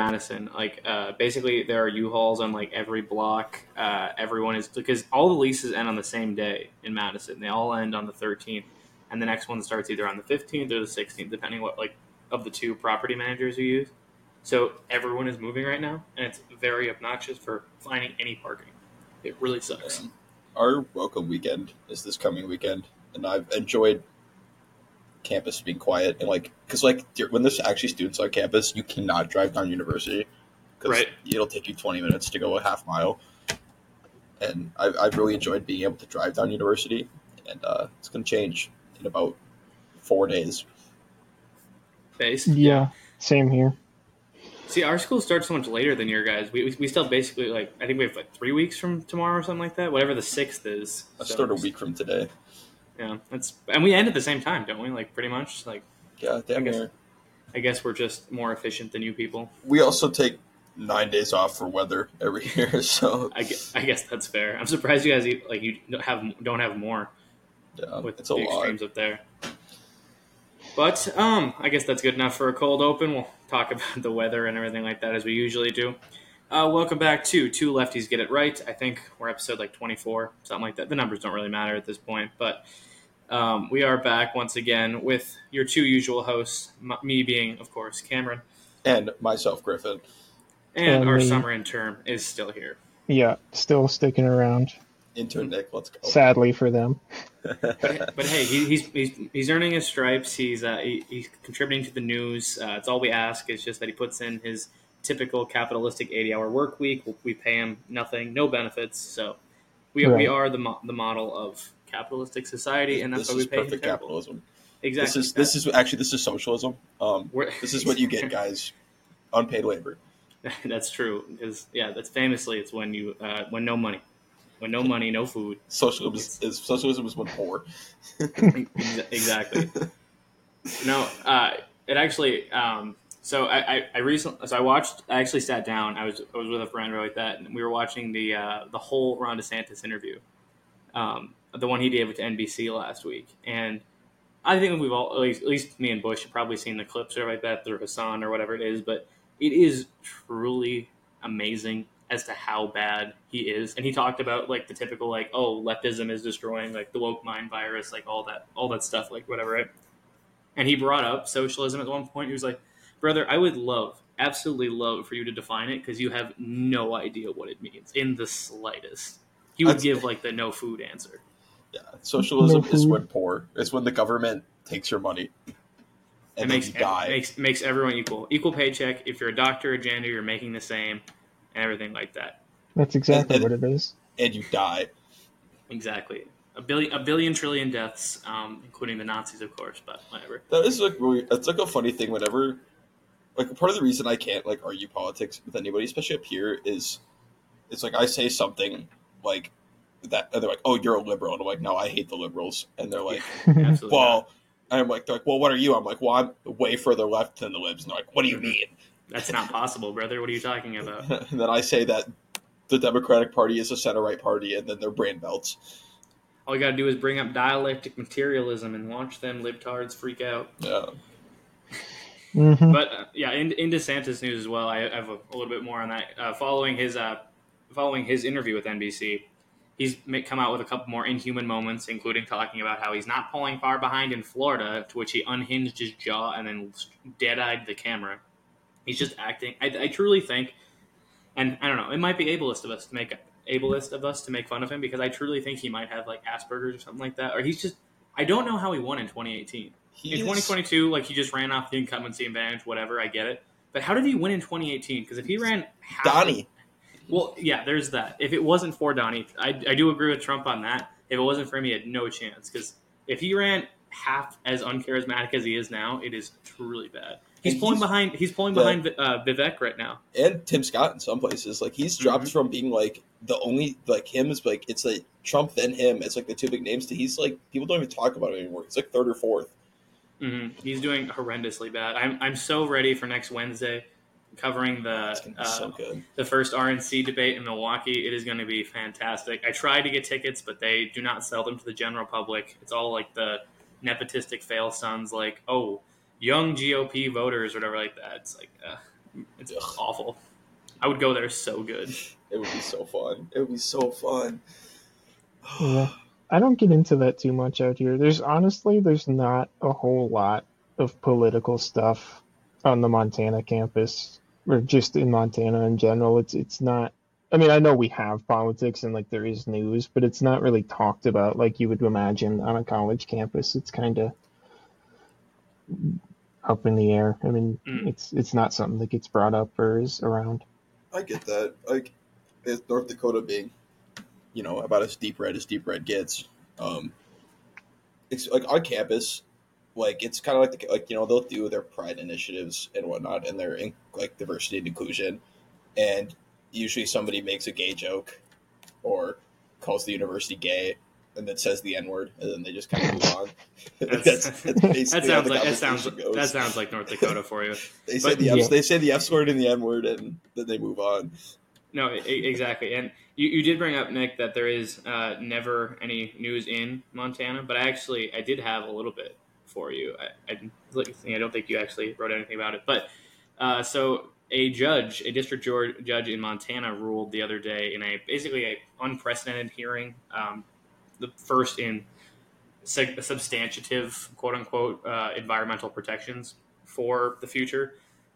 Madison. Like uh, basically, there are U-Hauls on like every block. Uh, everyone is because all the leases end on the same day in Madison. They all end on the 13th, and the next one starts either on the 15th or the 16th, depending what like of the two property managers you use. So everyone is moving right now, and it's very obnoxious for finding any parking. It really sucks. Our welcome weekend is this coming weekend, and I've enjoyed campus being quiet and like because like when there's actually students on campus, you cannot drive down University because Right. it'll take you 20 minutes to go a half mile. And I've, I've really enjoyed being able to drive down University, and uh, it's going to change in about four days. Base. Yeah, same here. See, our school starts so much later than your guys. We, we, we still basically like I think we have like three weeks from tomorrow or something like that. Whatever the sixth is. I So, start a week from today. Yeah, that's and we end at the same time, don't we? Like pretty much. Like Yeah, I guess- near. I guess we're just more efficient than you people. We also take nine days off for weather every year, so I guess, I guess that's fair. I'm surprised you guys eat, like you don't have don't have more yeah, with it's a the lot. extremes up there. But um, I guess that's good enough for a cold open. We'll talk about the weather and everything like that as we usually do. Uh, welcome back to Two Lefties Get It Right. I think we're episode like 24, something like that. The numbers don't really matter at this point, but um, we are back once again with your two usual hosts, m- me being, of course, Cameron, And myself, Griffin. and And our me. summer intern is still here. Yeah, still sticking around. Intern Nick, let's go. Sadly for them. but, but hey, he, he's, he's he's earning his stripes. He's uh, he, he's contributing to the news. Uh, it's all we ask. It's just that he puts in his typical capitalistic eighty-hour work week. We pay him nothing, no benefits. So we we are the mo- the model of capitalistic society, and that's this why we pay perfect capitalism. Exactly. This is this is actually this is socialism. Um, this is what you get, guys. Unpaid labor. that's true. Because yeah, that's famously it's when you uh, when no money, when no money, no food. Socialism is, is socialism is when poor. Exactly. No, uh, it actually. Um, so I, I, I recently, so I watched. I actually sat down. I was I was with a friend like that, and we were watching the uh, the whole Ron DeSantis interview, um, the one he did with NBC last week, and I think we've all, at least, at least me and Bush, have probably seen the clips or like that through Hassan or whatever it is, but it is truly amazing as to how bad he is. And he talked about like the typical like, oh, leftism is destroying like the woke mind virus, like all that, all that stuff, like whatever. Right? And he brought up socialism at one point. He was like, brother, I would love, absolutely love for you to define it because you have no idea what it means in the slightest. He would That's- give like the no food answer. Yeah, socialism No is when poor. It's when the government takes your money It and makes, then you die. it makes makes everyone equal. Equal paycheck. If you're a doctor a janitor, you're making the same, and everything like that. That's exactly And- what it is. and you die. Exactly. A billion, a billion trillion deaths, um, including the Nazis, of course. But whatever. That is like really. It's like a funny thing. Whenever, like, part of the reason I can't like argue politics with anybody, especially up here, is it's like I say something like that, and they're like, "Oh, you're a liberal," and I'm like, "No, I hate the liberals," and they're like, Absolutely. "Well." I'm like, they're like, well, what are you? I'm like, well, I'm way further left than the libs. And they're like, what do you mean? that's not possible, brother. What are you talking about? and then I say that the Democratic Party is a center right party, and then they're brain belts. All you got to do is bring up dialectic materialism and watch them libtards freak out. Yeah. hmm But uh, yeah, in, in DeSantis news as well, I have a, a little bit more on that. Uh, following his uh, following his interview with NBC, he's come out with a couple more inhuman moments, including talking about how he's not pulling far behind in Florida, to which he unhinged his jaw and then dead-eyed the camera. He's just acting. I, I truly think, and I don't know, it might be ableist of us to make ableist of us to make fun of him because I truly think he might have like Asperger's or something like that, or he's just. I don't know how he won in 2018 He in 2022, like he just ran off the incumbency advantage, whatever. I get it, but how did he win in 2018? Because if he ran half Donnie. Well, yeah, there's that. If it wasn't for Donnie, I, I do agree with Trump on that. If it wasn't for him, he had no chance. Because if he ran half as uncharismatic as he is now, it is truly bad. He's And pulling he's- behind. He's pulling behind uh, Vivek right now. and Tim Scott in some places. Like he's dropped Mhm. from being like the only like him is like it's like Trump then him. It's like the two big names. To he's like people don't even talk about him anymore. He's like third or fourth. hmm He's doing horrendously bad. I'm I'm so ready for next Wednesday, covering the It's gonna be uh, so good. the first RNC debate in Milwaukee. It is going to be fantastic. I tried to get tickets, but they do not sell them to the general public. It's all like the nepotistic fail sons, like oh, young GOP voters or whatever like that. It's like uh, It's Ugh. awful. I would go there so good. It would be so fun. It would be so fun. Yeah. I don't get into that too much out here. There's honestly, there's not a whole lot of political stuff on the Montana campus or just in Montana in general. It's it's not. I mean, I know we have politics and like there is news, but it's not really talked about like you would imagine on a college campus. It's kind of up in the air. I mean, Mm. it's it's not something that gets brought up or is around. I get that. Like, it's North Dakota being, you know, about as deep red as deep red gets. Um, it's like on campus, like it's kind of like the, like you know they'll do their pride initiatives and whatnot, and their in, like diversity and inclusion, and usually somebody makes a gay joke, or calls the university gay, and then says the n word, and then they just kind of move on. That's- that's, basically That sounds like that sounds goes. that sounds like North Dakota for you. They say but- the F, Yeah. they say the F word and the N word, and then they move on. No, exactly. And you, you did bring up Nick that there is uh, never any news in Montana, but I actually I did have a little bit for you. I, I, I don't think you actually wrote anything about it, but uh, so a judge, a district judge in Montana, ruled the other day in a basically a unprecedented hearing, um, the first in sub- substantive quote unquote uh, environmental protections for the future.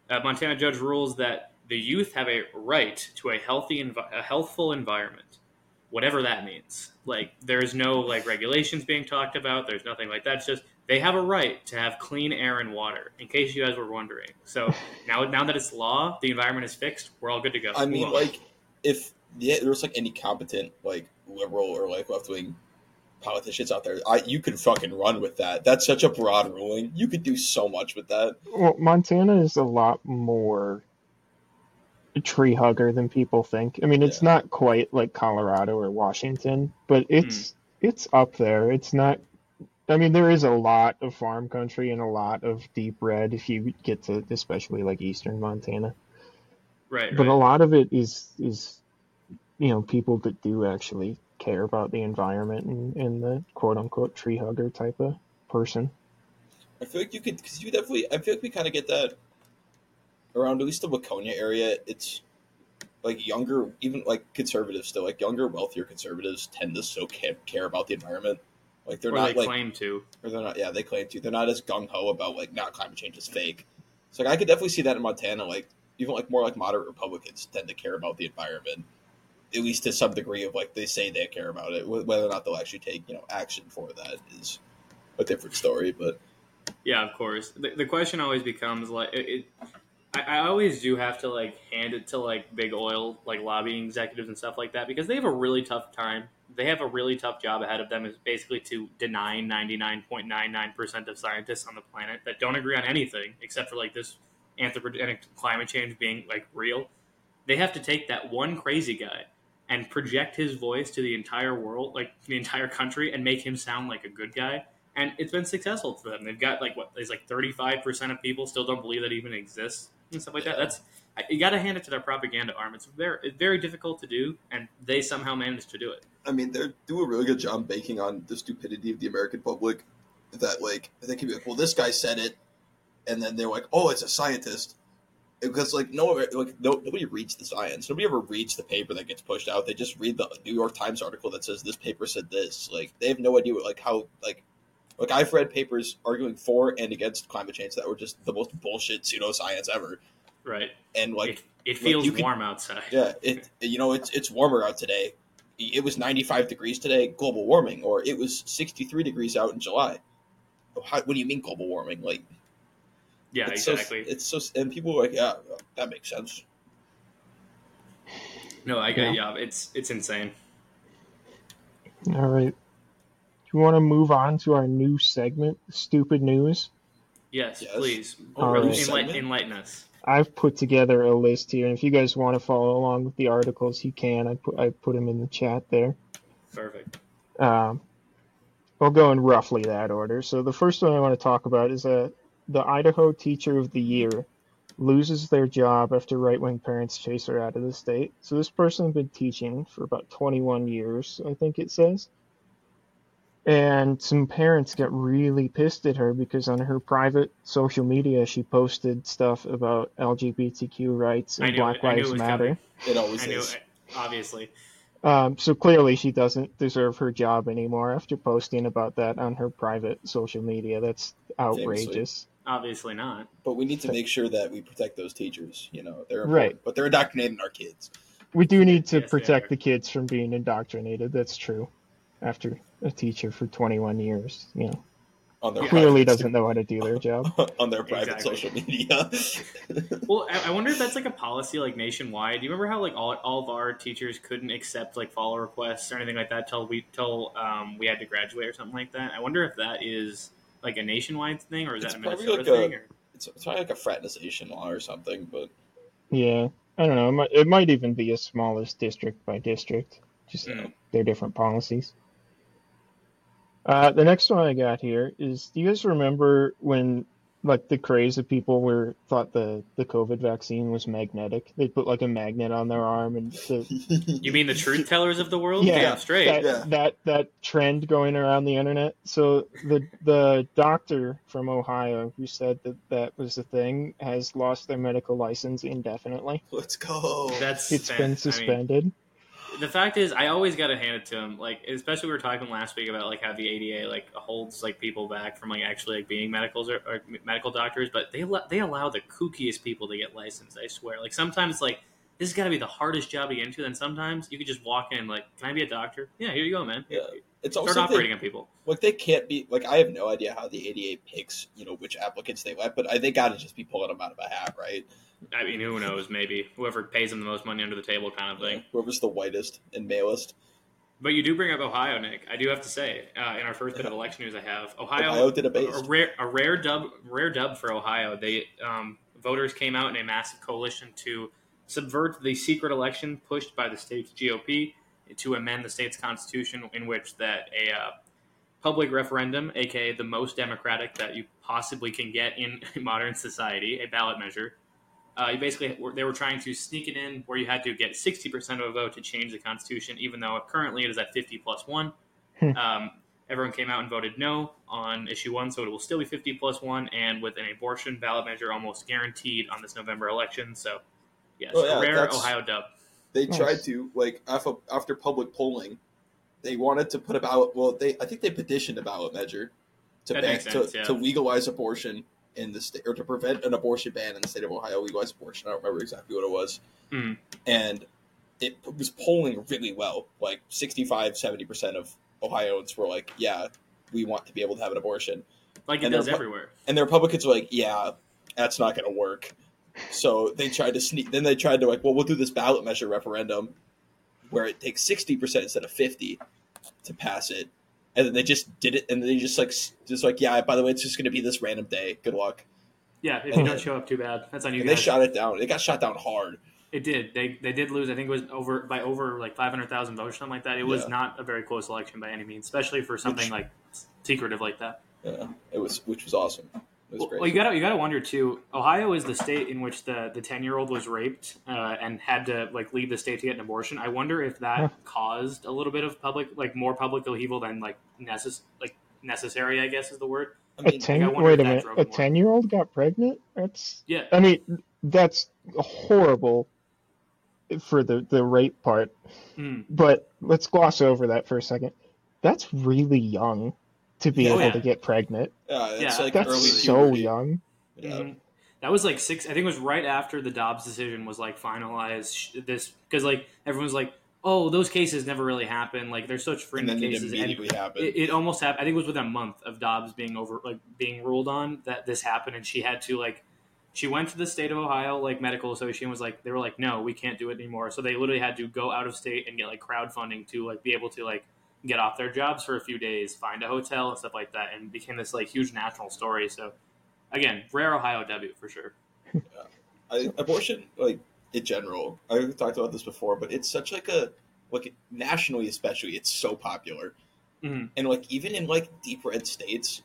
Uh, Montana judge rules that the youth have a right to a healthy, envi- a healthful environment, whatever that means. Like there's no like regulations being talked about. There's nothing like that. It's just they have a right to have clean air and water. In case you guys were wondering. So now, now that it's law, the environment is fixed. We're all good to go. I mean, on. like, if yeah, there was like any competent like liberal or like left wing politicians out there, I you could fucking run with that. That's such a broad ruling. You could do so much with that. Well, Montana is a lot more tree hugger than people think. I mean, it's Yeah. not quite like Colorado or Washington, but it's hmm. it's up there. It's not. I mean, there is a lot of farm country and a lot of deep red if you get to especially like eastern Montana. right, But right. a lot of it is is you know people that do actually care about the environment and, and the quote unquote tree hugger type of person. I feel like you could because you definitely. I feel like we kind of get that around at least the Waconia area. It's like younger, even like conservatives still like younger, wealthier conservatives tend to so care, care about the environment. Like they're or not they like claim to. or they're not. Yeah, they claim to. They're not as gung ho about like not climate change is fake. So like I could definitely see that in Montana. Like even like more like moderate Republicans tend to care about the environment, at least to some degree of like they say they care about it. Whether or not they'll actually take you know action for that is a different story. But Yeah, of course. The, the question always becomes like it. it I, I always do have to like hand it to like big oil, like lobbying executives and stuff like that, because they have a really tough time. They have a really tough job ahead of them, is basically to deny ninety nine point nine nine percent of scientists on the planet that don't agree on anything except for like this anthropogenic climate change being like real. They have to take that one crazy guy and project his voice to the entire world, like the entire country, and make him sound like a good guy and it's been successful for them. They've got like what there's like 35 percent of people still don't believe that even exists and stuff like that. That's you got to hand it to their propaganda arm. It's very very difficult to do, and they somehow managed to do it. I mean, they do a really good job banking on the stupidity of the American public. That like they can be like, well, this guy said it, and then they're like, oh, it's a scientist. Because like no, like no, nobody reads the science. Nobody ever reads the paper that gets pushed out. They just read the New York Times article that says this paper said this. Like they have no idea what, like how like like I've read papers arguing for and against climate change that were just the most bullshit pseudoscience ever. Right. And like it, it feels you could- warm outside. yeah, it you know it's it's warmer out today. It was 95 degrees today, global warming, or it was 63 degrees out in July. How, what do you mean global warming? Like, Yeah, it's exactly. So, it's so, and people are like, yeah, that makes sense. no, I Yeah. get yeah. It's it's insane. All right. Do you want to move on to our new segment, Stupid News? Yes, Yes. please All Enlighten- right. Segment? enlighten us. I've put together a list here, and if you guys want to follow along with the articles, you can. I put I put them in the chat there. Perfect. Um, I'll go in roughly that order. So the first one I want to talk about is uh, the Idaho Teacher of the Year loses their job after right-wing parents chase her out of the state. So this person has been teaching for about 21 years, I think it says. And some parents got really pissed at her because on her private social media she posted stuff about LGBTQ rights and knew Black it. I it Lives Matter. coming. It always I knew is. it, obviously. Um, so clearly she doesn't deserve her job anymore after posting about that on her private social media. That's outrageous. Obviously not. But we need to make sure that we protect those teachers. You know, they're important, Right. but they're indoctrinating our kids. We do need to Yes, protect the kids from being indoctrinated. That's true. After a teacher for 21 years, you know, on their clearly private- doesn't know how to do their job. on their private Exactly. social media. Well, I, I wonder if that's like a policy like nationwide. Do you remember how like all, all of our teachers couldn't accept like follow requests or anything like that till we till um, we had to graduate or something like that? I wonder if that is like a nationwide thing or is It's that a Minnesota like a- thing? Or? it's, it's probably like a fraternization law or something, but Yeah, I don't know. It might, it might even be as small as district by district. Just Mm. their different policies. Uh, the next one I got here is: Do you guys remember when, like, the craze of people were thought the the COVID vaccine was magnetic? They put like a magnet on their arm, and the You mean the truth tellers of the world? Yeah, Damn straight. that, Yeah. that that trend going around the internet. So the the doctor from Ohio who said that that was the thing has lost their medical license indefinitely. let's go. That's It's fan- I been mean, suspended. The fact is, I always got to hand it to him. Like, especially we were talking last week about like how the ADA like holds like people back from like actually like being medicals or, or medical doctors, but they they allow the kookiest people to get licensed. I swear. Like sometimes like this has got to be the hardest job to get into. Then sometimes you could just walk in like, can I be a doctor? Yeah, here you go, man. Yeah. It's Start also operating they, on people. like they can't be like I have no idea how the ADA picks you know which applicants they let, but I, they got to just be pulling them out of a hat, right? I mean, who knows? Maybe whoever pays them the most money under the table, kind of thing. Whoever's the whitest and malest. But you do bring up Ohio, Nick. I do have to say, uh, in our first bit of election news, I have Ohio. Ohio did a base. a rare, a rare dub, rare dub for Ohio. They um, voters came out in a massive coalition to subvert the secret election pushed by the state's GOP to amend the state's constitution, in which that a uh, public referendum, aka the most democratic that you possibly can get in modern society, a ballot measure. Uh, you basically they were trying to sneak it in where you had to get sixty percent of a vote to change the constitution, even though currently it is at fifty plus one. Hmm. um, everyone came out and voted no on issue one, so it will still be 50 plus one, and with an abortion ballot measure almost guaranteed on this November election. So, yes, Oh, yeah, rare Ohio dub. They Nice. tried to like after, after public polling, they wanted to put about. Well, they I think they petitioned a ballot measure to ban, makes to, yeah. to legalize abortion in the state or to prevent an abortion ban in the state of Ohio. Legalize abortion. I don't remember exactly what it was, Mhm. and it was polling really well. Like 65, 70 percent of Ohioans were like, "Yeah, we want to be able to have an abortion." Like it And does everywhere. And the Republicans were like, "Yeah, that's not going to work." So they tried to sneak. Then they tried to like, "Well, we'll do this ballot measure referendum where it takes sixty percent instead of fifty to pass it." And then they just did it, and they just like just like, "Yeah, by the way, it's just going to be this random day. Good luck." Yeah, if you And don't show up, too bad. That's on you And they shot it down. It got shot down hard. It did. They they did lose. I think it was over by over like 500,000 votes, or something like that. It was Yeah. not a very close election by any means, especially for something Which- like secretive like that. Yeah, it was, which was awesome. It was Well, well, you gotta you gotta wonder too. Ohio is the state in which the the ten year old was raped uh, and had to like leave the state to get an abortion. I wonder if that Huh. caused a little bit of public like more public upheaval than like necess- like necessary. I guess is the word. I A mean, ten I wait a minute, a ten year old got pregnant? That's Yeah, I mean, that's horrible for the the rape part. Mm. But let's gloss over that for a second. That's really young to be Yeah. able Oh, yeah. to get pregnant. yeah, it's Yeah. like That's early so puberty. young. Yeah. Mhm. That was like six. I think it was right after the Dobbs decision was like finalized. This because like everyone's like, "Oh, those cases never really happen. Like they're such And fringe then it cases." And immediately happened. it, it almost happened. I think it was within a month of Dobbs being over, like being ruled on that this happened, and she had to like, she went to the state of Ohio like medical association was like, they were like, no, we can't do it anymore. So they literally had to go out of state and get like crowdfunding to like be able to like get off their jobs for a few days, find a hotel and stuff like that, and became this like huge national story. So again, rare Ohio W for sure. I, abortion, like in general, I've talked about this before, but it's such like a like nationally, especially, it's so popular, Mhm. and like even in like deep red states,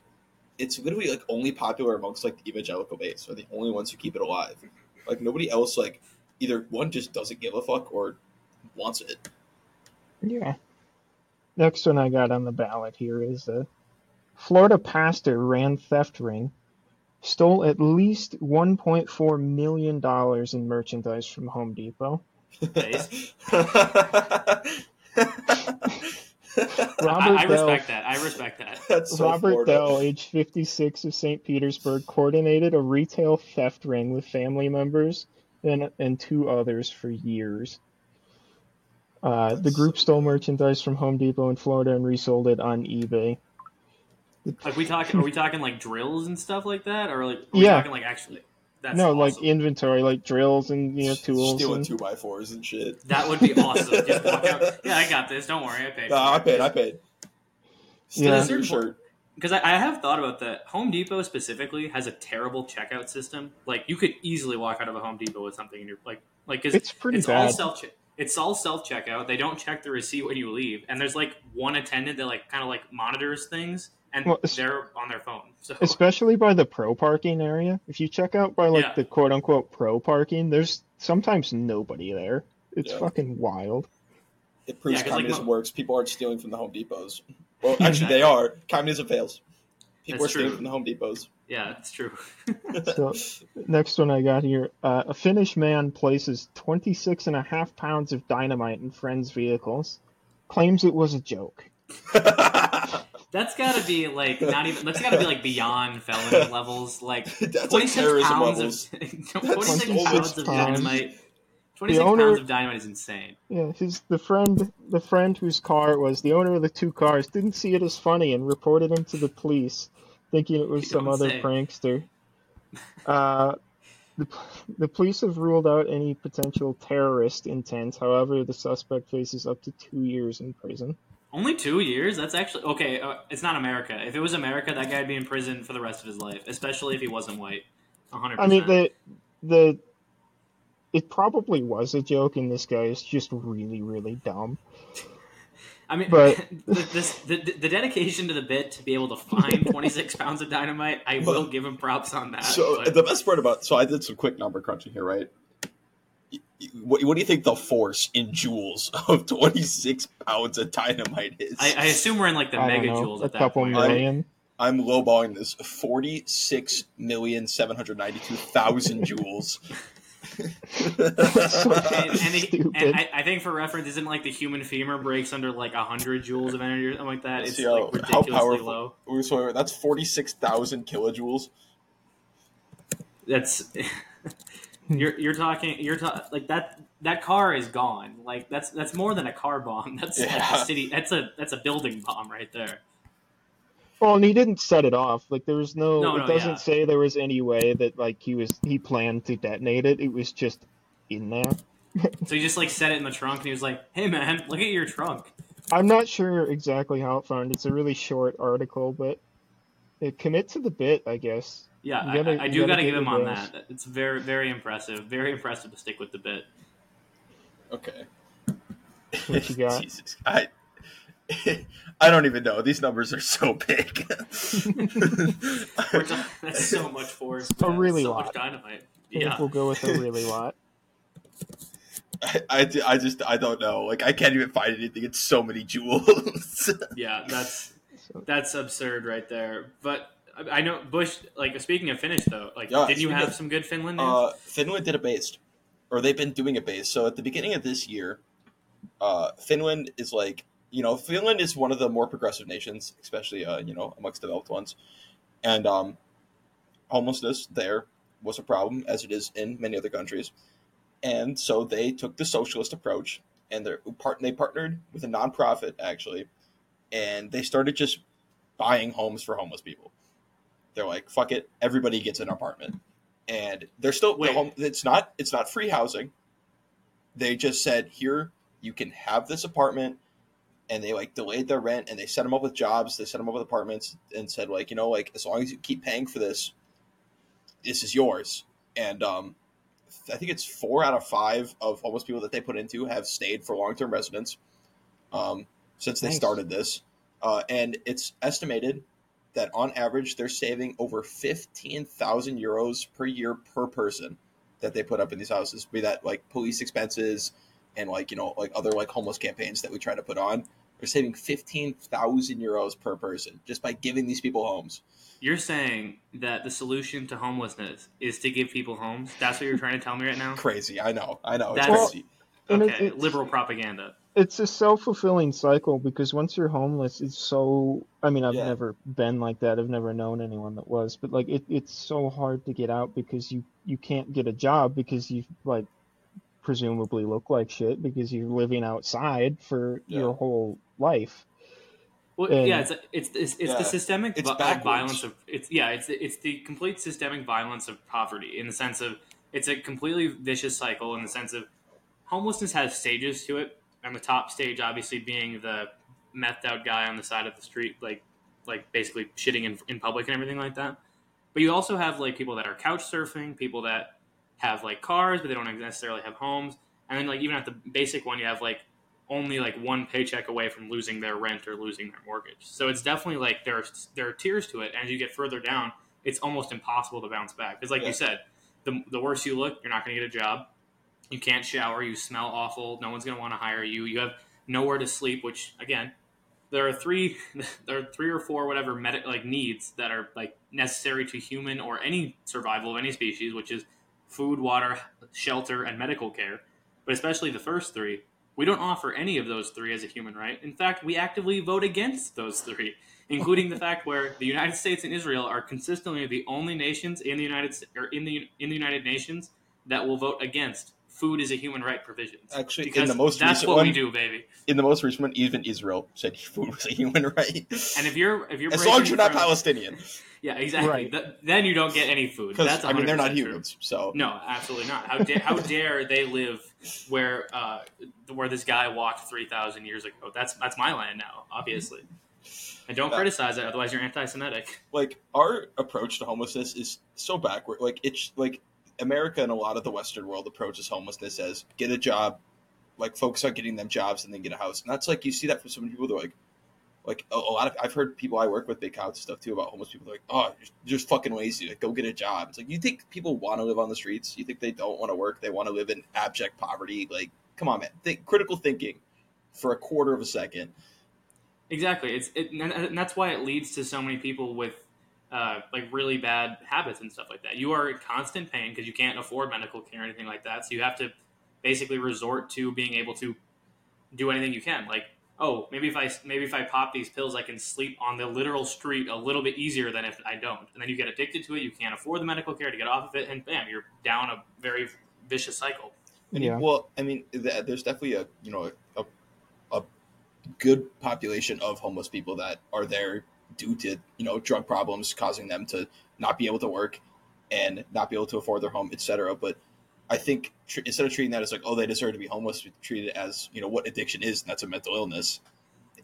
it's literally like only popular amongst like the evangelical base are the only ones who keep it alive. Like nobody else, like either one just doesn't give a fuck or wants it. Yeah. Next one I got on the ballot here is a Florida pastor ran theft ring, stole at least 1.4 million dollars in merchandise from Home Depot. Nice. Robert I, I Bell- respect that. I respect that. That's so Robert Florida. Dell, age 56 of St. Petersburg, coordinated a retail theft ring with family members and, and two others for years. Uh, the group stole merchandise from Home Depot in Florida and resold it on eBay. Like we talking? Are we talking like drills and stuff like that, or like are we Yeah. talking like actually? That's no, awesome. like inventory, like drills and you know tools. Stealing and- two by fours and shit. that would be awesome. Just walk out. Yeah, I got this. Don't worry, I paid. Nah, I paid. I paid. Stealing Yeah. your shirt. because I, I have thought about that. Home Depot specifically has a terrible checkout system. Like you could easily walk out of a Home Depot with something in your like like because It's pretty it's all bad. self it's all self checkout. They don't check the receipt when you leave, and there's like one attendant that like kind of like monitors things, and Well, they're on their phone. So Especially by the pro parking area. If you check out by like Yeah. the quote unquote pro parking, there's sometimes nobody there. It's Yeah. fucking wild. It proves Yeah, 'cause, like, communism mo- works. People aren't stealing from the Home Depots. Well, actually, they are. Communism fails. People That's are stealing true. from the Home Depots. yeah, it's true. So next one I got here, uh, a Finnish man places 26 and a half pounds of dynamite in friends' vehicles, claims it was a joke. That's got to be like not even. That's got to be like beyond felony levels. Like That's like 26 terrorism pounds levels. of 26 pounds much of pounds. dynamite. 26 owner- pounds of dynamite is insane. Yeah, his the friend the friend whose car it was, the owner of the two cars, didn't see it as funny and reported him to the police, thinking it was You some other say. prankster. Uh, the, the police have ruled out any potential terrorist intent. However, the suspect faces up to two years in prison. Only two years? That's actually okay. Uh, it's not America. If it was America, that guy'd be in prison for the rest of his life, especially if he wasn't white. 100%. I mean, the the it probably was a joke, and this guy is just really, really dumb. I mean, but- the, this, the the dedication to the bit to be able to find 26 pounds of dynamite, I will give him props on that. So but- the best part about so I did some quick number crunching here, right? Y- y- What, what do you think the force in joules of twenty six pounds of dynamite is? I, I assume we're in like the I don't know, megajoules a at that couple point. million. I'm lowballing this forty six million seven hundred ninety two thousand joules. So And, and, he- and I, I think for reference, isn't like the human femur breaks under like hundred joules of energy or something like that. It's See how- like how ridiculously powerful- low. so that's forty six thousand kilojoules. That's you're you're talking you're ta- like that that car is gone. Like that's that's more than a car bomb. That's like Yeah. a city. That's a that's a building bomb right there. Well, and he didn't set it off. Like there was no. No, it no, doesn't yeah. say there was any way that like he was he planned to detonate it. It was just in there. So he just like set it in the trunk and he was like, "Hey man, look at your trunk." I'm not sure exactly how it found. It's a really short article, but it commit to the bit, I guess. Yeah, gotta- I, I do gotta got to give give him on those. that. It's very very impressive. Very impressive to stick with the bit. Okay. What you got? Jesus, I I don't even know. These numbers are so big. We're that's so much force. A man. really so lot. much dynamite. I Yeah. we'll go with a really lot. I, I, I just I don't know. Like I can't even find anything. It's so many joules. Yeah, that's that's absurd right there. But I I know Bush. Like speaking of Finnish though, like Yeah, did you have of- some good Finland news? uh, Finland did a based, or they've been doing a based. So at the beginning of this year, uh, Finland is like you know Finland is one of the more progressive nations, especially uh, you know amongst developed ones, and um, homelessness there was a problem as it is in many other countries, and so they took the socialist approach and they part they partnered with a nonprofit actually, and they started just buying homes for homeless people. They're like, fuck it, everybody gets an apartment, and they're still Wait. home. It's not it's not free housing. They just said here you can have this apartment, and they like delayed their rent and they set them up with jobs. They set them up with apartments and said like you know like as long as you keep paying for this, this is yours. And um, I think it's four out of five of homeless people that they put into have stayed for long term residence um, since they Nice. started this. Uh, and it's estimated that on average they're saving over 15,000 euros per year per person that they put up in these houses, be that like police expenses and like, you know, like other like homeless campaigns that we try to put on. They're saving fifteen thousand euros per person just by giving these people homes. You're saying that the solution to homelessness is to give people homes. That's what you're trying to tell me right now. Crazy, I know, I know, it's That's- crazy. And it- Okay, liberal propaganda. it's a self-fulfilling cycle because once you're homeless it's so i mean i've Yeah. never been like that i've never known anyone that was but like it, it's so hard to get out because you you can't get a job because you've like presumably look like shit because you're living outside for Yeah. your whole life Well, And- yeah, it's it's it's, it's Yeah, the systemic it's vi- uh, violence of it's yeah, it's it's the complete systemic violence of poverty in the sense of it's a completely vicious cycle in the sense of homelessness has stages to it, and the top stage obviously being the methed out guy on the side of the street, like like basically shitting in, in public and everything like that. But you also have like people that are couch surfing, people that have like cars but they don't necessarily have homes, and then like even at the basic one, you have like only like one paycheck away from losing their rent or losing their mortgage. So it's definitely like there are there are tiers to it. And as you get further down, it's almost impossible to bounce back because, like Yeah. you said, the the worse you look, you're not going to get a job. You can't shower. You smell awful. No one's going to want to hire you. You have nowhere to sleep. Which again, there are three there are three or four whatever medic like needs that are like necessary to human or any survival of any species, which is food, water, shelter, and medical care. But especially the first three, we don't offer any of those three as a human right. In fact, we actively vote against those three, including the fact where the United States and Israel are consistently the only nations in the United or in the in the United Nations that will vote against food is a human right provision. Actually, in the most that's recent what one- we do, baby. In the most recent one, even Israel said food was a human right. And if you're if you're as long as you're not from- Palestinian, yeah, exactly. Right. Th- then you don't get any food. That's I mean they're not 100% true. humans. So No, absolutely not. How dare how dare they live where uh, where this guy walked three thousand years ago? That's that's my land now, obviously. And don't Yeah. criticize it, otherwise you're anti-Semitic. like our approach to homelessness is so backward. Like it's like America and a lot of the Western world approaches homelessness as get a job, like focus on getting them jobs and then get a house. And that's like you see that from so many people. They're like, like a, a lot of I've heard people I work with big house stuff too about homeless people. They're like, oh, you're just fucking lazy. Like go get a job. It's like you think people want to live on the streets? You think they don't want to work? They want to live in abject poverty? Like come on, man. Think critical thinking for a quarter of a second. Exactly. It's it, and that's why it leads to so many people with uh, like really bad habits and stuff like that. You are in constant pain because you can't afford medical care or anything like that. So you have to basically resort to being able to do anything you can. Like, oh, maybe if I maybe if I pop these pills, I can sleep on the literal street a little bit easier than if I don't. And then you get addicted to it. You can't afford the medical care to get off of it, and bam, you're down a very vicious cycle. And Yeah. Well, I mean, there's definitely a you know a, a good population of homeless people that are there due to you know drug problems causing them to not be able to work and not be able to afford their home, etc. But I think tr- instead of treating that as like oh they deserve to be homeless, we treat it as you know what addiction is, and that's a mental illness.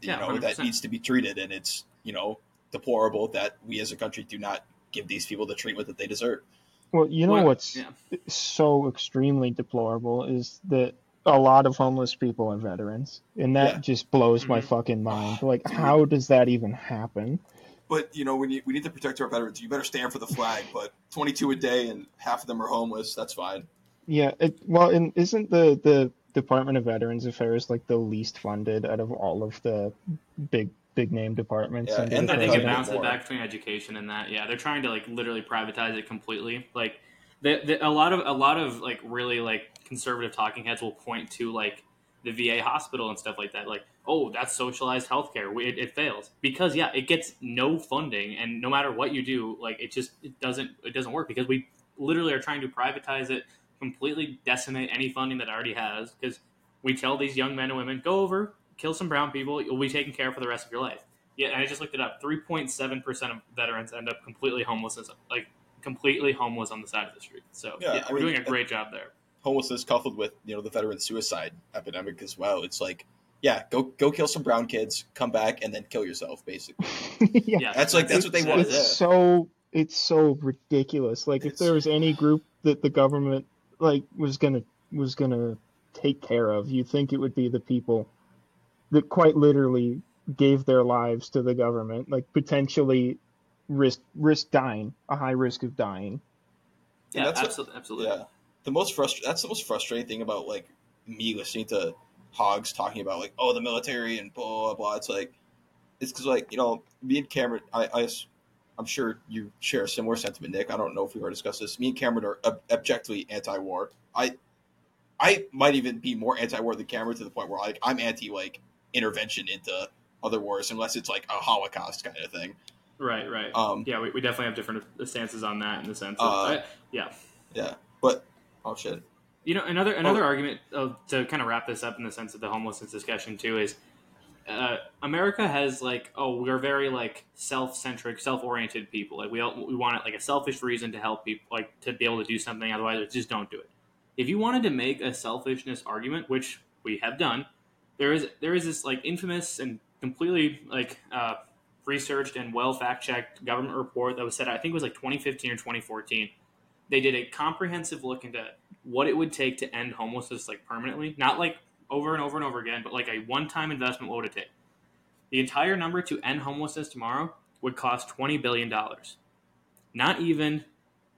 You Yeah, know that 100%. needs to be treated, and it's you know deplorable that we as a country do not give these people the treatment that they deserve. well you know What- what's yeah. so extremely deplorable is that a lot of homeless people are veterans and that Yeah. just blows my Mhm. fucking mind like how does that even happen But you know, we need we need to protect our veterans. You better stand for the flag. But twenty two a day and half of them are homeless. That's fine. Yeah, it, well, and isn't the the Department of Veterans Affairs like the least funded out of all of the big big name departments? Yeah, and the I think it bounces back between education and that. Yeah, they're trying to like literally privatize it completely. Like, the, the, a lot of a lot of like really like conservative talking heads will point to like the VA hospital and stuff like that. Like, oh, that's socialized healthcare. We- It, it fails because yeah, it gets no funding, and no matter what you do, like it just it doesn't it doesn't work because we literally are trying to privatize it, completely decimate any funding that it already has. Because we tell these young men and women, go over, kill some brown people, you'll be taken care of for the rest of your life. Yeah, and I just looked it up. Three point seven percent of veterans end up completely homeless, like completely homeless on the side of the street. So Yeah, yeah, we're mean, doing a great job there. Homelessness coupled with you know the veteran suicide epidemic as well. It's like, yeah, go go kill some brown kids, come back, and then kill yourself. Basically, yeah, Yeah, That's like- that's what they want, it's yeah. so it's so ridiculous. Like if there was any group that the government like was gonna was gonna take care of, you'd think it would be the people that quite literally gave their lives to the government, like potentially risk risk dying, a high risk of dying. Yeah, that's what- absolutely, absolutely. yeah. The most frustr- that's the most frustrating thing about like me listening to hogs talking about like oh the military and blah blah blah. It's like it's because like you know me and Cameron, I, I I'm sure you share a similar sentiment, Nick. I don't know if we've already discussed this. Me and Cameron are ob- objectively anti-war. I I might even be more anti-war than Cameron to the point where like I'm anti like intervention into other wars unless it's like a Holocaust kind of thing. Right, right. Um, yeah, we, we definitely have different stances on that in the sense of, Uh, I- yeah. yeah, but oh shit. You know, another another Oh. argument of, to kind of wrap this up in the sense of the homelessness discussion too is uh, America has like oh we're very like self centric, self oriented people. Like we all, we want it like a selfish reason to help people, like to be able to do something. Otherwise, just don't do it. If you wanted to make a selfishness argument, which we have done, there is there is this like infamous and completely like uh, researched and well fact checked government report that was set. I think it was like 2015 or 2014. They did a comprehensive look into what it would take to end homelessness like permanently, not like over and over and over again, but like a one time investment. What would it take? The entire number to end homelessness tomorrow would cost twenty billion dollars. Not even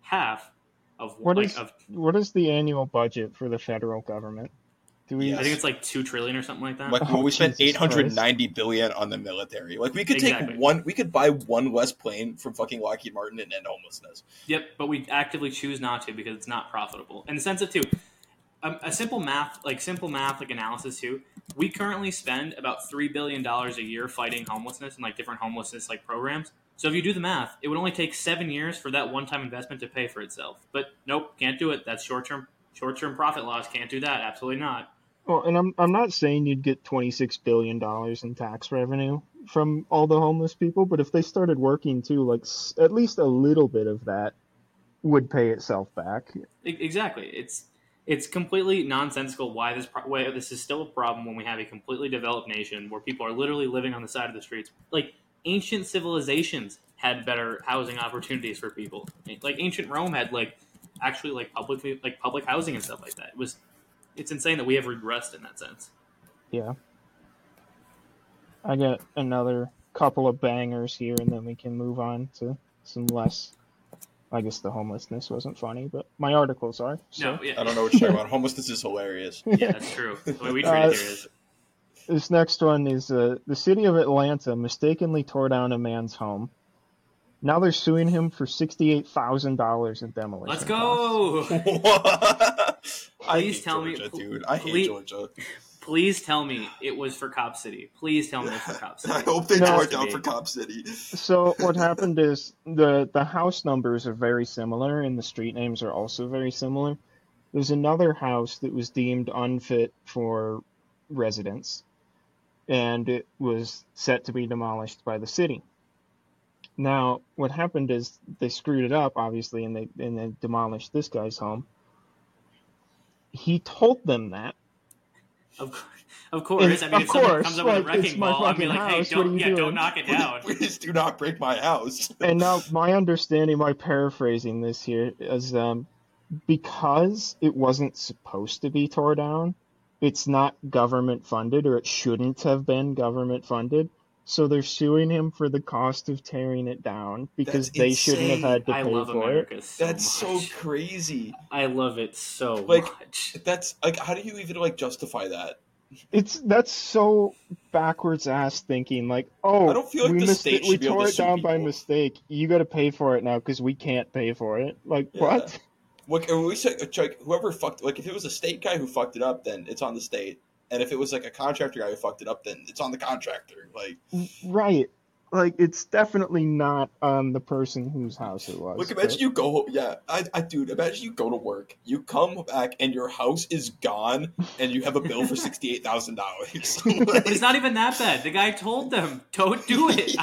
half of What like is- of What is the annual budget for the federal government? Do we? Yes. I think it's like two trillion or something like that. Like Oh, when we spent Jesus eight hundred ninety billion on the military. Like we could Exactly. take one, we could buy one less plane from fucking Lockheed Martin and end homelessness. Yep, but we actively choose not to because it's not profitable. In the sense of too, um, a simple math, like simple math, like analysis too. We currently spend about three billion dollars a year fighting homelessness and like different homelessness like programs. So if you do the math, it would only take seven years for that one-time investment to pay for itself. But nope, can't do it. That's short-term, short-term profit loss. Can't do that. Absolutely not. Well, and I'm I'm not saying you'd get 26 billion dollars in tax revenue from all the homeless people, but if they started working too, like s- at least a little bit of that would pay itself back. Exactly. It's it's completely nonsensical why this pro- this is still a problem when we have a completely developed nation where people are literally living on the side of the streets. Like ancient civilizations had better housing opportunities for people. Like ancient Rome had like actually like public like public housing and stuff like that. It was it's insane that we have regressed in that sense. Yeah. I got another couple of bangers here, and then we can move on to some less. I guess the homelessness wasn't funny, but my articles are. So. No, yeah, I don't know what you're talking about. Homelessness is hilarious. yeah, that's true. The way we treat Uh, it here is This next one is uh, the city of Atlanta mistakenly tore down a man's home. Now they're suing him for sixty-eight thousand dollars in demolition. let's go. what? I Please hate tell me- dude. I hate please- Georgia. Please tell me it was for Cop City. Please tell me it's for Cop City. I hope they No. tore it down for Cop City. So what happened is the the house numbers are very similar, and the street names are also very similar. There's another house that was deemed unfit for residents, and it was set to be demolished by the city. Now, what happened is they screwed it up, obviously, and they and they demolished this guy's home. He told them that. Of course, of course. I mean, Of if someone course, comes over with a like, it's wrecking my ball, I'd be fucking like, house, what don't, are you yeah, doing?" don't knock it down." Please do not break my house. and now my understanding, my paraphrasing this here is um, because it wasn't supposed to be tore down, it's not government funded, or it shouldn't have been government funded. So they're suing him for the cost of tearing it down because That's they shouldn't have insane. had to I pay love for it. America so That's so much. crazy. I love it so Like, much. That's like, how do you even like justify that? It's that's so backwards ass thinking. Like, oh, I don't feel like we the mista- state we should be able tore to it sue down by people. mistake. You got to pay for it now because we can't pay for it. Like, Yeah. what? Like, and we say, like, whoever fucked, like, if it was a state guy who fucked it up, then it's on the state. And if it was like a contractor guy who fucked it up, then it's on the contractor. Like, Right. Like it's definitely not on the person whose house it was. Like imagine but- you go, yeah, I, I, dude, imagine you go to work, you come back, and your house is gone, and you have a bill for sixty eight thousand dollars. But it's not even that bad. The guy told them, "Don't do it.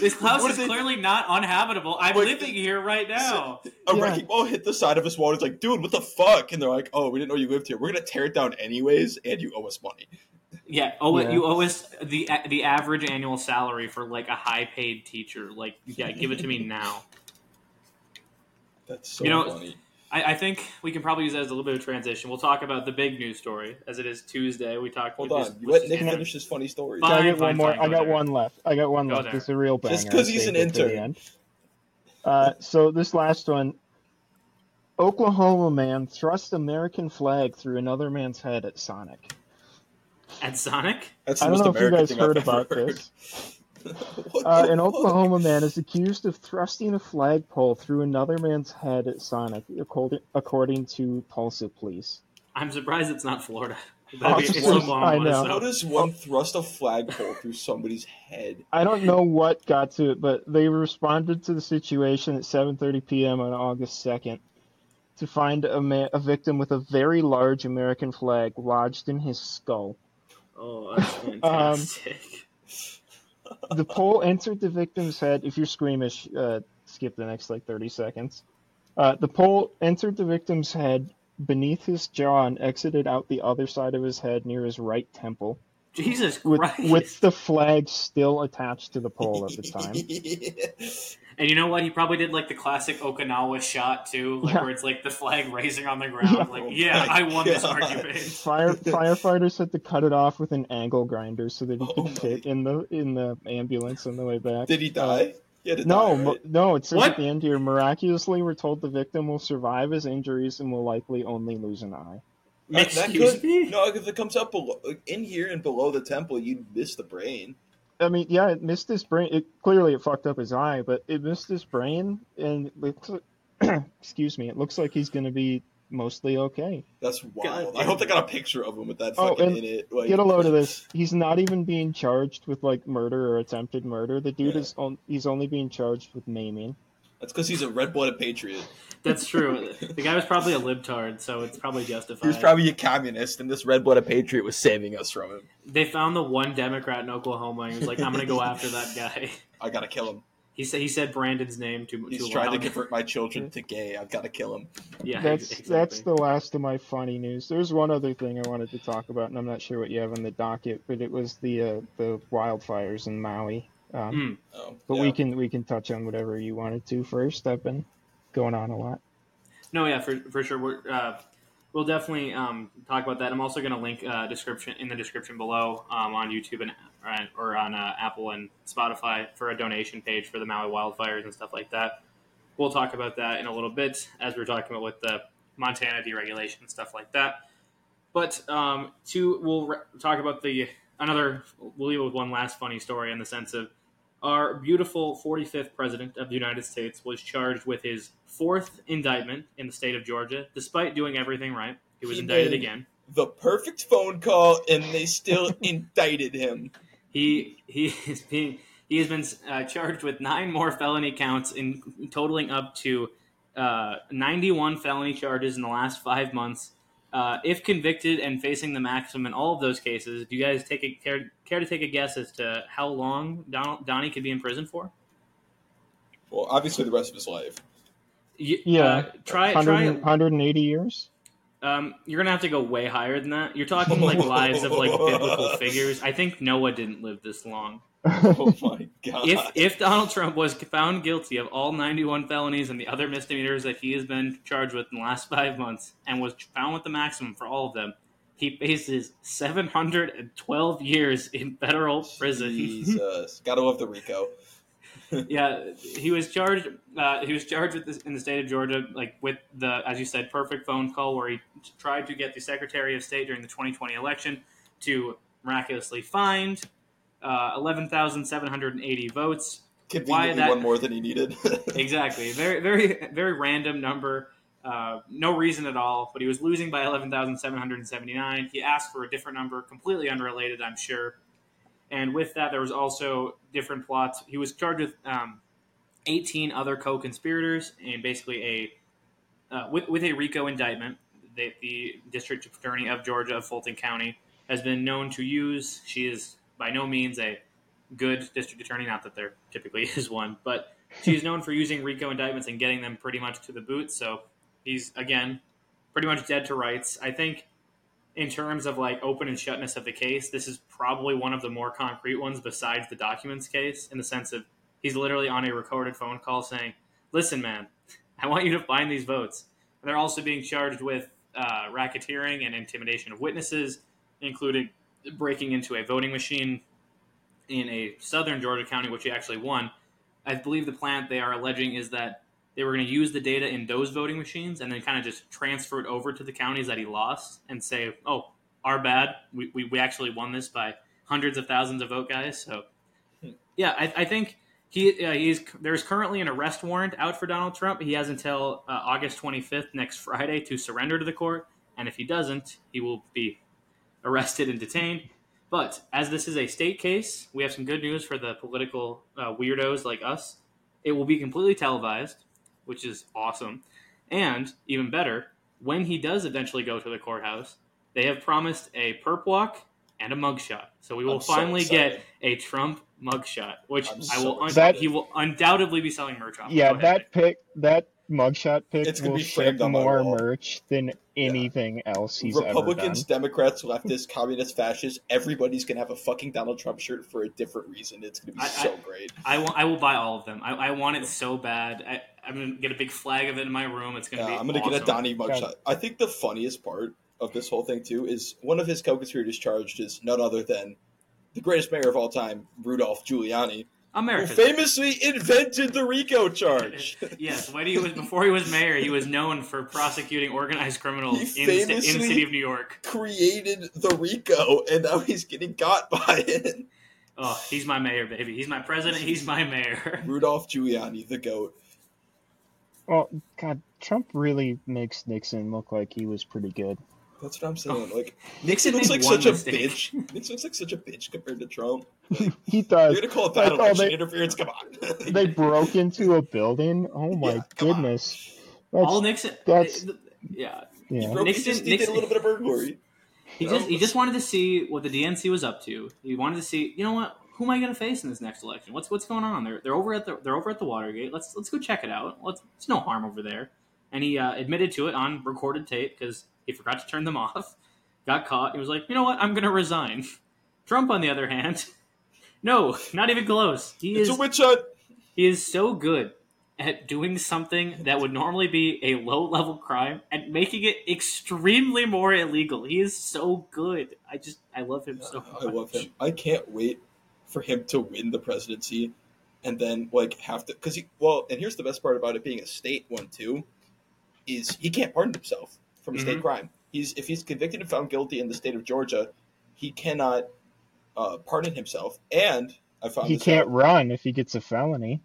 This house What is if they- clearly not uninhabitable. I'm Like- living here right now." A Yeah. wrecking ball hit the side of his wall. It's like, dude, what the fuck? And they're like, oh, we didn't know you lived here. We're gonna tear it down anyways, and you owe us money. Yeah. Oh, Yeah. you owe us the the average annual salary for like a high paid teacher. Like, yeah, give it to me now. That's so You know, funny. I, I think we can probably use that as a little bit of transition. We'll talk about the big news story as it is Tuesday. We talked. Hold we on, just- you let's let just Nick get- finish his funny story. Fine. I got fine, one more. fine, I got there. one left. I got one Go left. there. It's a real banger. Just 'cause I he's an it to the intern. Uh, so this last one, Oklahoma man thrust American flag through another man's head at Sonic. At Sonic? That's the I don't most know if you guys heard I've about heard. this. Uh, an fuck? Oklahoma man is accused of thrusting a flagpole through another man's head at Sonic, according, according to Tulsa police. I'm surprised it's not Florida. That'd be, it's Officers- Oklahoma, I know. How does one thrust a flagpole through somebody's head? I don't know what got to it, but they responded to the situation at 7:30 p.m. on August 2nd to find a, ma- a victim with a very large American flag lodged in his skull. Oh, that's fantastic. The pole entered the victim's head. If you're squeamish, uh, skip the next like 30 seconds. Uh, the pole entered the victim's head beneath his jaw and exited out the other side of his head near his right temple, Jesus with Christ. with the flag still attached to the pole at the time. And you know what? He probably did like the classic Okinawa shot too, like Yeah. where it's like the flag raising on the ground. Yeah. Like, Oh yeah, my I won this argument. Fire firefighters had to cut it off with an angle grinder so that he Oh could my- fit in the in the ambulance on the way back. Did he die? He No, die, mo- right? no. It says What? at the end here, miraculously, we're told the victim will survive his injuries and will likely only lose an eye. That- that Excuse could- me? No, if it comes up below, in here and below the temple, you'd miss the brain. I mean, yeah, it missed his brain. It clearly it fucked up his eye, but it missed his brain, and it looks, excuse me, it looks like he's going to be mostly okay. That's wild. God I hope they got a picture of him with that Oh, fucking and in it. Like, Get a load of this. He's not even being charged with like murder or attempted murder. The dude Yeah. is on, he's only being charged with maiming. That's because he's a red-blooded patriot. That's true. The guy was probably a libtard, so it's probably justified. He was probably a communist, and this red-blooded patriot was saving us from him. They found the one Democrat in Oklahoma, and he was like, "I'm gonna go after that guy." I gotta kill him. He said he said Brandon's name too He's too trying to convert my children to gay. I've gotta kill him. Yeah, that's ex- that's the last of my funny news. There's one other thing I wanted to talk about, and I'm not sure what you have on the docket, but it was the uh, the wildfires in Maui. Um, Mm. Oh, But yeah. we can we can touch on whatever you wanted to first. I've been going on a lot. No, yeah, for, for sure. We're, uh, we'll definitely um, talk about that. I'm also going to link uh, description in the description below um, on YouTube and or on uh, Apple and Spotify for a donation page for the Maui wildfires and stuff like that. We'll talk about that in a little bit as we're talking about with the Montana deregulation and stuff like that. But um, to we'll re- talk about the another. We'll leave it with one last funny story in the sense of our beautiful 45th president of the United States was charged with his fourth indictment in the state of Georgia, despite doing everything right. He was He indicted again. the perfect phone call, and they still indicted him. He he is being he has been uh, charged with nine more felony counts, in totaling up to uh, 91 felony charges in the last five months. Uh, if convicted and facing the maximum in all of those cases, do you guys take a care, care to take a guess as to how long Donald, Donnie could be in prison for? Well, obviously the rest of his life. Y- Yeah, uh, try 100, try 180 years. Um, you're gonna have to go way higher than that. You're talking like lives of like biblical figures. I think Noah didn't live this long. Oh my god! If if Donald Trump was found guilty of all 91 felonies and the other misdemeanors that he has been charged with in the last five months, and was found with the maximum for all of them, he faces 712 years in federal prison. Jesus, gotta love the Rico. yeah, he was charged. Uh, he was charged with this in the state of Georgia, like with the, as you said, perfect phone call where he tried to get the Secretary of State during the 2020 election to miraculously find uh, 11,780 votes. Conveniently, that- one more than he needed. Exactly, very, very, very random number. Uh, no reason at all, but he was losing by 11,779. He asked for a different number, completely unrelated, I'm sure. And with that, there was also different plots. He was charged with um, 18 other co-conspirators and basically a uh, with, with a RICO indictment that the district attorney of Georgia of Fulton County has been known to use. She is by no means a good district attorney, not that there typically is one, but she's known for using RICO indictments and getting them pretty much to the boot. So he's again pretty much dead to rights. I think in terms of like open and shutness of the case, this is probably one of the more concrete ones besides the documents case in the sense of he's literally on a recorded phone call saying, "Listen, man, I want you to find these votes." And they're also being charged with uh, racketeering and intimidation of witnesses, including breaking into a voting machine in a southern Georgia county, which he actually won. I believe the plan they are alleging is that they were going to use the data in those voting machines and then kind of just transfer it over to the counties that he lost and say, oh, our bad. We, we, we actually won this by hundreds of thousands of vote guys. So, yeah, I, I think he uh, he's there's currently an arrest warrant out for Donald Trump. He has until uh, August 25th, next Friday, to surrender to the court. And if he doesn't, he will be arrested and detained. But as this is a state case, we have some good news for the political uh, weirdos like us. It will be completely televised, which is awesome. And even better, when he does eventually go to the courthouse, they have promised a perp walk and a mugshot. So we will I'm finally excited. get a Trump mugshot, which I'm I will so un- excited. he will undoubtedly be selling merch off. Yeah, that pick that mugshot pic It's gonna will be ship framed on my more merch than anything else he's Republicans, ever Democrats, leftists, communists, fascists, everybody's gonna have a fucking Donald Trump shirt for a different reason. It's gonna be I- so great. I will. I will buy all of them. I, I want it so bad. I, I'm gonna get a big flag of it in my room. It's gonna Yeah, be. I'm gonna get a awesome. Donnie mugshot. I think the funniest part of this whole thing too is one of his co-conspirators charged is none other than the greatest mayor of all time, Rudolph Giuliani, America. who famously invented the RICO charge. yes, when he was before he was mayor, he was known for prosecuting organized criminals in the, sta- in the city of New York. Created the RICO, and now he's getting got by it. Oh, he's my mayor, baby. He's my president. He's my mayor. Rudolph Giuliani, the goat. Well, God, Trump really makes Nixon look like he was pretty good. That's what I'm saying. Like Nixon Nixon looks like such mistake. a bitch. Nixon looks like such a bitch compared to Trump. He does. You're gonna call that Like, an oh, election they- interference? Come on. They broke into a building. Oh my Yeah, goodness. That's, All Nixon. that's- yeah. yeah. Broke- Nixon- he just did Nixon- a little bit of burglary. He just he just wanted to see what the DNC was up to. He wanted to see, you know what? Who am I going to face in this next election? What's what's going on? They're they're over at the they're over at the Watergate. Let's let's go check it out. Let's it's no harm over there. And he uh, admitted to it on recorded tape because he forgot to turn them off. Got caught. He was like, you know what? I'm going to resign. Trump, on the other hand, no, not even close. He It's is a witch hunt. he is so good at doing something that would normally be a low level crime and making it extremely more illegal. He is so good. I just I love him so much. I love him. I can't wait for him to win the presidency, and then like have to because he well. And here's the best part about it being a state one too, is he can't pardon himself from a state Mhm. crime. He's if he's convicted and found guilty in the state of Georgia, he cannot uh, pardon himself. And I found He this can't out. run if he gets a felony,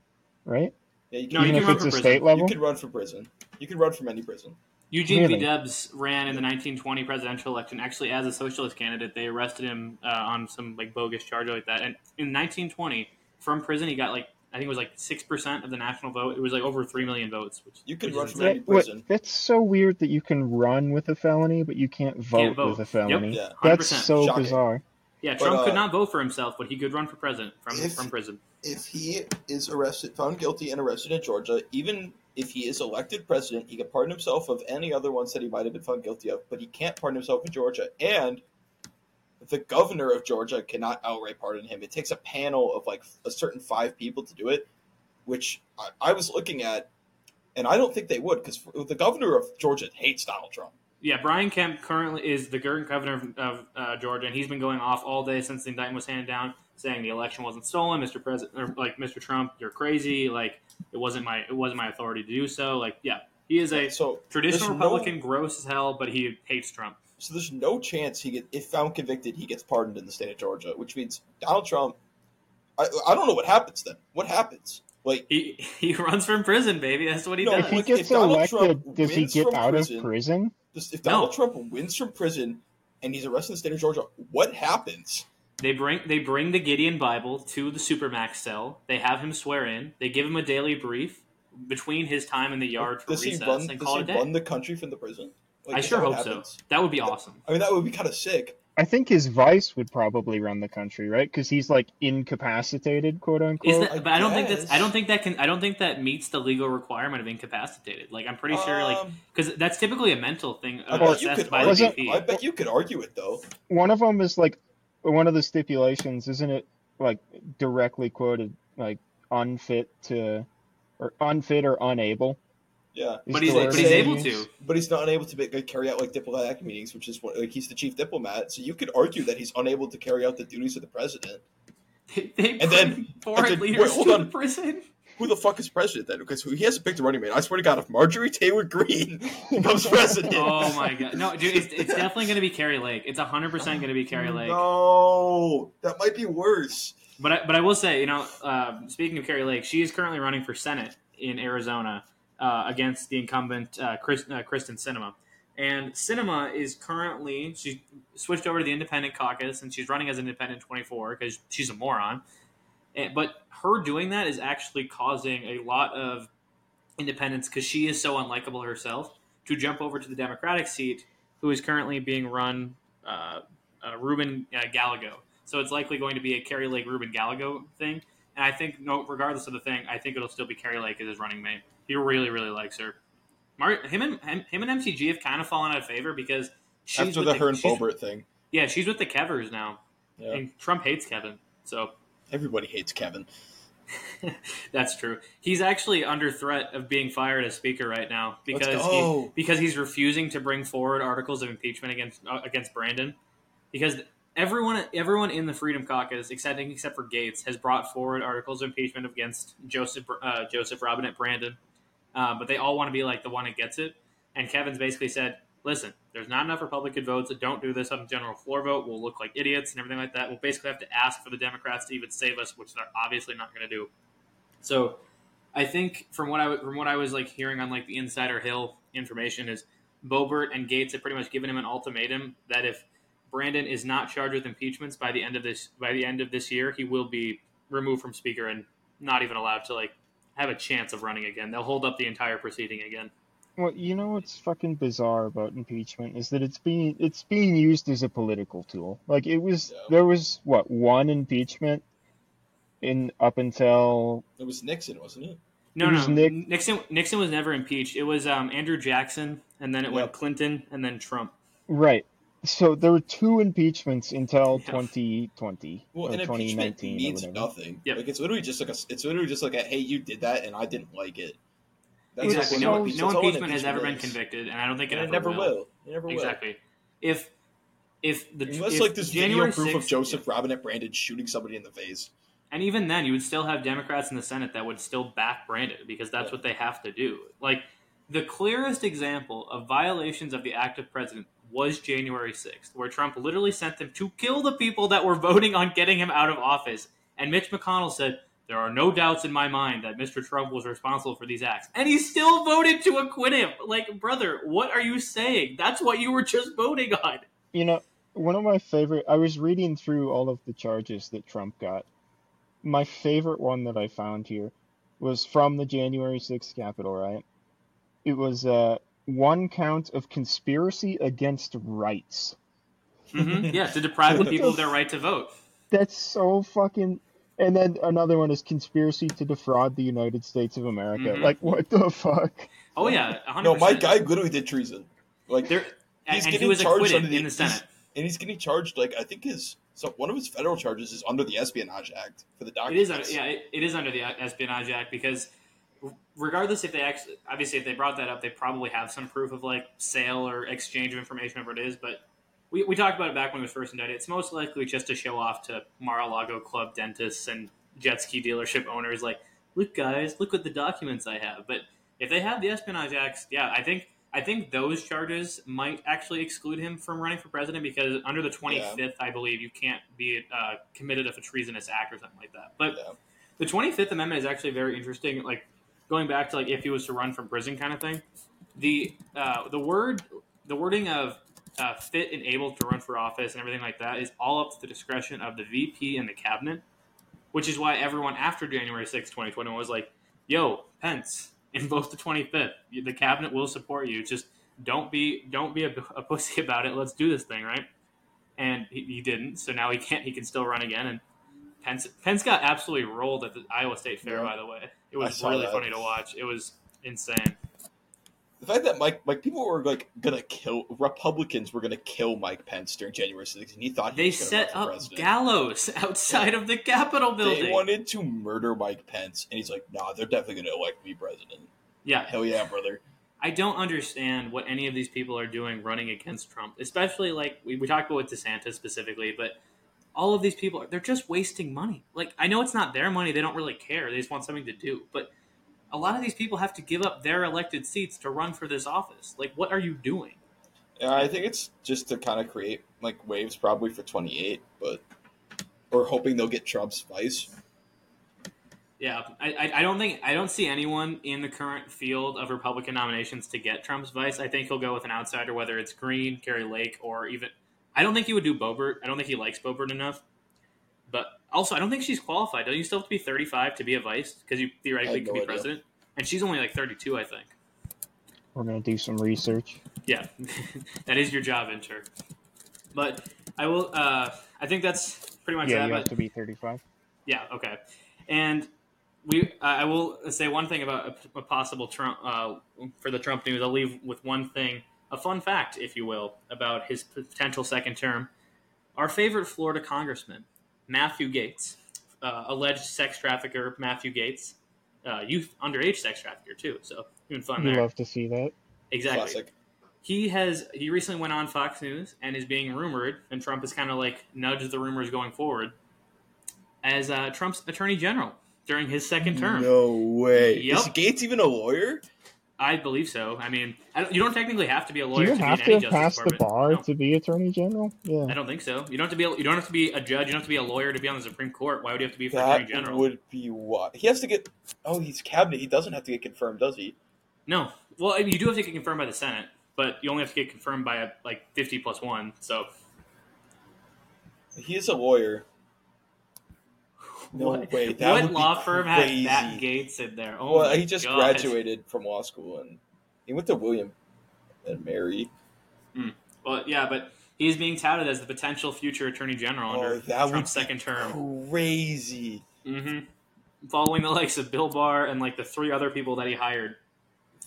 right? Yeah, you No, Even you if can run it's for a prison. state level. you can run for prison. You can run from any prison. Eugene V. Really? Debs ran in the 1920 presidential election. Actually, as a socialist candidate, they arrested him uh, on some like bogus charge like that. And in 1920, from prison, he got like I think it was like six percent of the national vote. It was like over three million votes. Which You can run from any That- what- prison. that's so weird that you can run with a felony, but you can't vote, vote. with a felony. Yeah. That's so Shocking. bizarre. Yeah, But, Trump uh, could not vote for himself, but he could run for president from If- from prison. if he is arrested, found guilty, and arrested in Georgia, even if he is elected president, he can pardon himself of any other ones that he might have been found guilty of, but he can't pardon himself in Georgia. And the governor of Georgia cannot outright pardon him. It takes a panel of like a certain five people to do it, which I, I was looking at, and I don't think they would because the governor of Georgia hates Donald Trump. Yeah, Brian Kemp currently is the current governor of, of uh, Georgia, and he's been going off all day since the indictment was handed down, saying the election wasn't stolen, Mr. President, or like Mr. Trump, you're crazy. Like it wasn't my it wasn't my authority to do so. Like yeah, he is a So traditional there's no- Republican, gross as hell, but he hates Trump. So there's no chance he get if found convicted he gets pardoned in the state of Georgia, which means Donald Trump. I, I don't know what happens then. What happens? Like He he runs from prison, baby. That's what he No, does. If he gets if Donald elected, Trump does he get out prison- of prison? just, if Donald No. Trump wins from prison and he's arrested in the state of Georgia, what happens? They bring they bring the Gideon Bible to the supermax cell. They have him swear in. They give him a daily brief between his time in the yard for does he recess run? and Does call he it a day. run the country from the prison? Like, I sure hope what so. That would be awesome. I mean, that would be kind of sick. I think his vice would probably run the country, right? Because he's like incapacitated, quote Is unquote. that, but I don't think that's. I don't think that can. I don't think that meets the legal requirement of incapacitated. Like I'm pretty sure, like Um, because that's typically a mental thing I uh, bet you could by argue. the I bet you could argue it though. One of them is like one of the stipulations, isn't it? Like directly quoted, like unfit to, or unfit or unable. Yeah, is But he's the but he's able to. but he's not unable to make, like, carry out like diplomatic meetings, which is what like he's the chief diplomat. So you could argue that he's unable to carry out the duties of the president. They, they And then- bring foreign and then- leaders wait, hold to on. prison. who the fuck is president then? Because he hasn't picked a running mate. I swear to God, if Marjorie Taylor Greene becomes president, Oh my god, no, dude, it's, it's definitely going to be Kari Lake. It's hundred percent going to be Kari Lake. No, that might be worse. But I, but I will say, you know, uh, speaking of Kari Lake, she is currently running for Senate in Arizona uh, against the incumbent uh, Chris, uh, Kyrsten Sinema. And Sinema is currently she switched over to the Independent Caucus, and she's running as an Independent 24 because she's a moron. And, but her doing that is actually causing a lot of independents because she is so unlikable herself to jump over to the Democratic seat, who is currently being run uh, uh, Ruben uh, Gallego. So it's likely going to be a Kari Lake Ruben Gallego thing. And I think, no, regardless of the thing, I think it'll still be Kari Lake as his running mate. He really, really likes her. Mar- him and him, him and MTG have kind of fallen out of favor because she's After with the her and Boebert thing, Yeah, she's with the Kevers now, yeah, and Trump hates Kevin. So everybody hates Kevin. that's true. He's actually under threat of being fired as speaker right now because he, because he's refusing to bring forward articles of impeachment against uh, against Brandon. Because everyone everyone in the Freedom Caucus, except except for Gaetz, has brought forward articles of impeachment against Joseph uh, Joseph Robinette Brandon. Uh, but they all want to be like the one that gets it. And Kevin's basically said, "Listen, there's not enough Republican votes. So don't do this on the general floor vote. We'll look like idiots and everything like that. We'll basically have to ask for the Democrats to even save us, which they're obviously not going to do." So, I think from what I from what I was like hearing on like the Insider Hill information is Boebert and Gaetz have pretty much given him an ultimatum that if Brandon is not charged with impeachments by the end of this by the end of this year, he will be removed from speaker and not even allowed to like have a chance of running again. They'll hold up the entire proceeding again. Well, you know what's fucking bizarre about impeachment is that it's being it's being used as a political tool. Like it was Yeah. there was what one impeachment in up until It was Nixon, wasn't it? No, It was no, Nick- Nixon. Nixon was never impeached. It was um, Andrew Jackson, and then it went Clinton, and then Trump. right. So there were two impeachments until Yeah. 2020 Well, or an impeachment 2019 or means whatever. nothing. Yep. Like it's literally just like a, it's literally just like a, hey, you did that and I didn't like it. That's Exactly. what No, an so- impeachment- no that's impeachment has ever been is. convicted, and I don't think it And ever it never will. will. It never will. Exactly. If if the Unless if like this January video proof of 6th Joseph Robinette Brandon shooting somebody in the face. And even then, you would still have Democrats in the Senate that would still back Brandon because that's Yeah. what they have to do. Like the clearest example of violations of the act of president was January 6th, where Trump literally sent them to kill the people that were voting on getting him out of office. And Mitch McConnell said, There are no doubts in my mind that Mr. Trump was responsible for these acts. And he still voted to acquit him. Like, brother, what are you saying? That's what you were just voting on. You know, one of my favorite. I was reading through all of the charges that Trump got. My favorite one that I found here was from the January 6th Capitol riot. It was uh, one count of conspiracy against rights. hmm Yeah, to deprive the people of their right to vote. That's so fucking. And then another one is conspiracy to defraud the United States of America. Mhm. Like, what the fuck? Oh, yeah, 100%. No, my guy literally did treason. Like There, He's and he getting was charged under the- in the Senate. and he's getting charged like I think his so one of his federal charges is under the Espionage Act for the It documents. is, under, yeah, it, it is under the Espionage Act because, regardless if they actually, obviously, if they brought that up, they probably have some proof of like sale or exchange of information, whatever it is. But we, we talked about it back when it was first indicted. It's most likely just to show off to Mar-a-Lago club dentists and jet ski dealership owners, like, look, guys, look what the documents I have. But if they have the Espionage Acts, yeah, I think. I think those charges might actually exclude him from running for president because under the 25th, I believe, you can't be uh, committed of a treasonous act or something like that. But Yeah. the 25th Amendment is actually very interesting. Like going back to like if he was to run from prison kind of thing. The uh, the word the wording of uh, fit and able to run for office and everything like that is all up to the discretion of the VP and the cabinet, which is why everyone after January 6, 2021 was like, "Yo, Pence, invoke the 25th. The cabinet will support you. Just don't be don't be a, a pussy about it. Let's do this thing, right?" And he, he didn't, so now he can't. He can still run again, and Pence Pence got absolutely rolled at the Iowa State Fair. Yeah. By the way, it was really that. funny to watch. It was insane. The fact that Mike, like people were like gonna kill Republicans were gonna kill Mike Pence during January 6th, and he thought he They set up president. gallows outside of the Capitol building. They wanted to murder Mike Pence, and he's like, "Nah, they're definitely gonna elect me president." yeah, Hell yeah, brother! I don't understand what any of these people are doing running against Trump, especially like we, we talked about with DeSantis specifically, but all of these people they're just wasting money. Like I know it's not their money; they don't really care. They just want something to do. But a lot of these people have to give up their elected seats to run for this office. Like, what are you doing? Yeah, I think it's just to kind of create like waves, probably for twenty eight, but or hoping they'll get Trump's vice. Yeah, I, I, don't think I don't see anyone in the current field of Republican nominations to get Trump's vice. I think he'll go with an outsider, whether it's Greene, Kari Lake, or even I don't think he would do Boebert. I don't think he likes Boebert enough. But also, I don't think she's qualified. Don't you still have to be 35 to be a vice because you theoretically no could be idea. president? And she's only like 32, I think. We're gonna do some research. Yeah, that is your job, intern. But I will. Uh, I think that's pretty much Yeah, that. you but- have to be 35. Yeah. Okay. And we, uh, I will say one thing about a, a possible Trump uh, for the Trump news. I'll leave with one thing, a fun fact, if you will, about his potential second term. Our favorite Florida congressman, Matthew Gaetz, uh, alleged sex trafficker Matthew Gaetz, uh, youth underage sex trafficker too. So even fun there. You love to see that. exactly Classic. he has he recently went on Fox News and is being rumored, and Trump has kind of like nudged the rumors going forward as uh, Trump's attorney general during his second term. No way. Yep. Is Gaetz even a lawyer? I believe so. I mean, I don't, you don't technically have to be a Do lawyer you to have be to in any have justice passed the bar No, to be attorney general? Yeah. I don't think so. You don't have to be. A, you don't have to be a judge. You don't have to be a lawyer to be on the Supreme Court. Why would you have to be for That attorney general? would be what he has to get. Oh, he's cabinet. He doesn't have to get confirmed, does he? No. Well, I mean, you do have to get confirmed by the Senate, but you only have to get confirmed by a, like fifty plus one. So He is a lawyer. No what, way. That what law firm had. Matt Gaetz in there? Oh well, he just graduated from law school and he went to William and Mary. Well, yeah, but he's being touted as the potential future attorney general Oh, under that Trump's second term. Crazy. hmm Following the likes of Bill Barr and like the three other people that he hired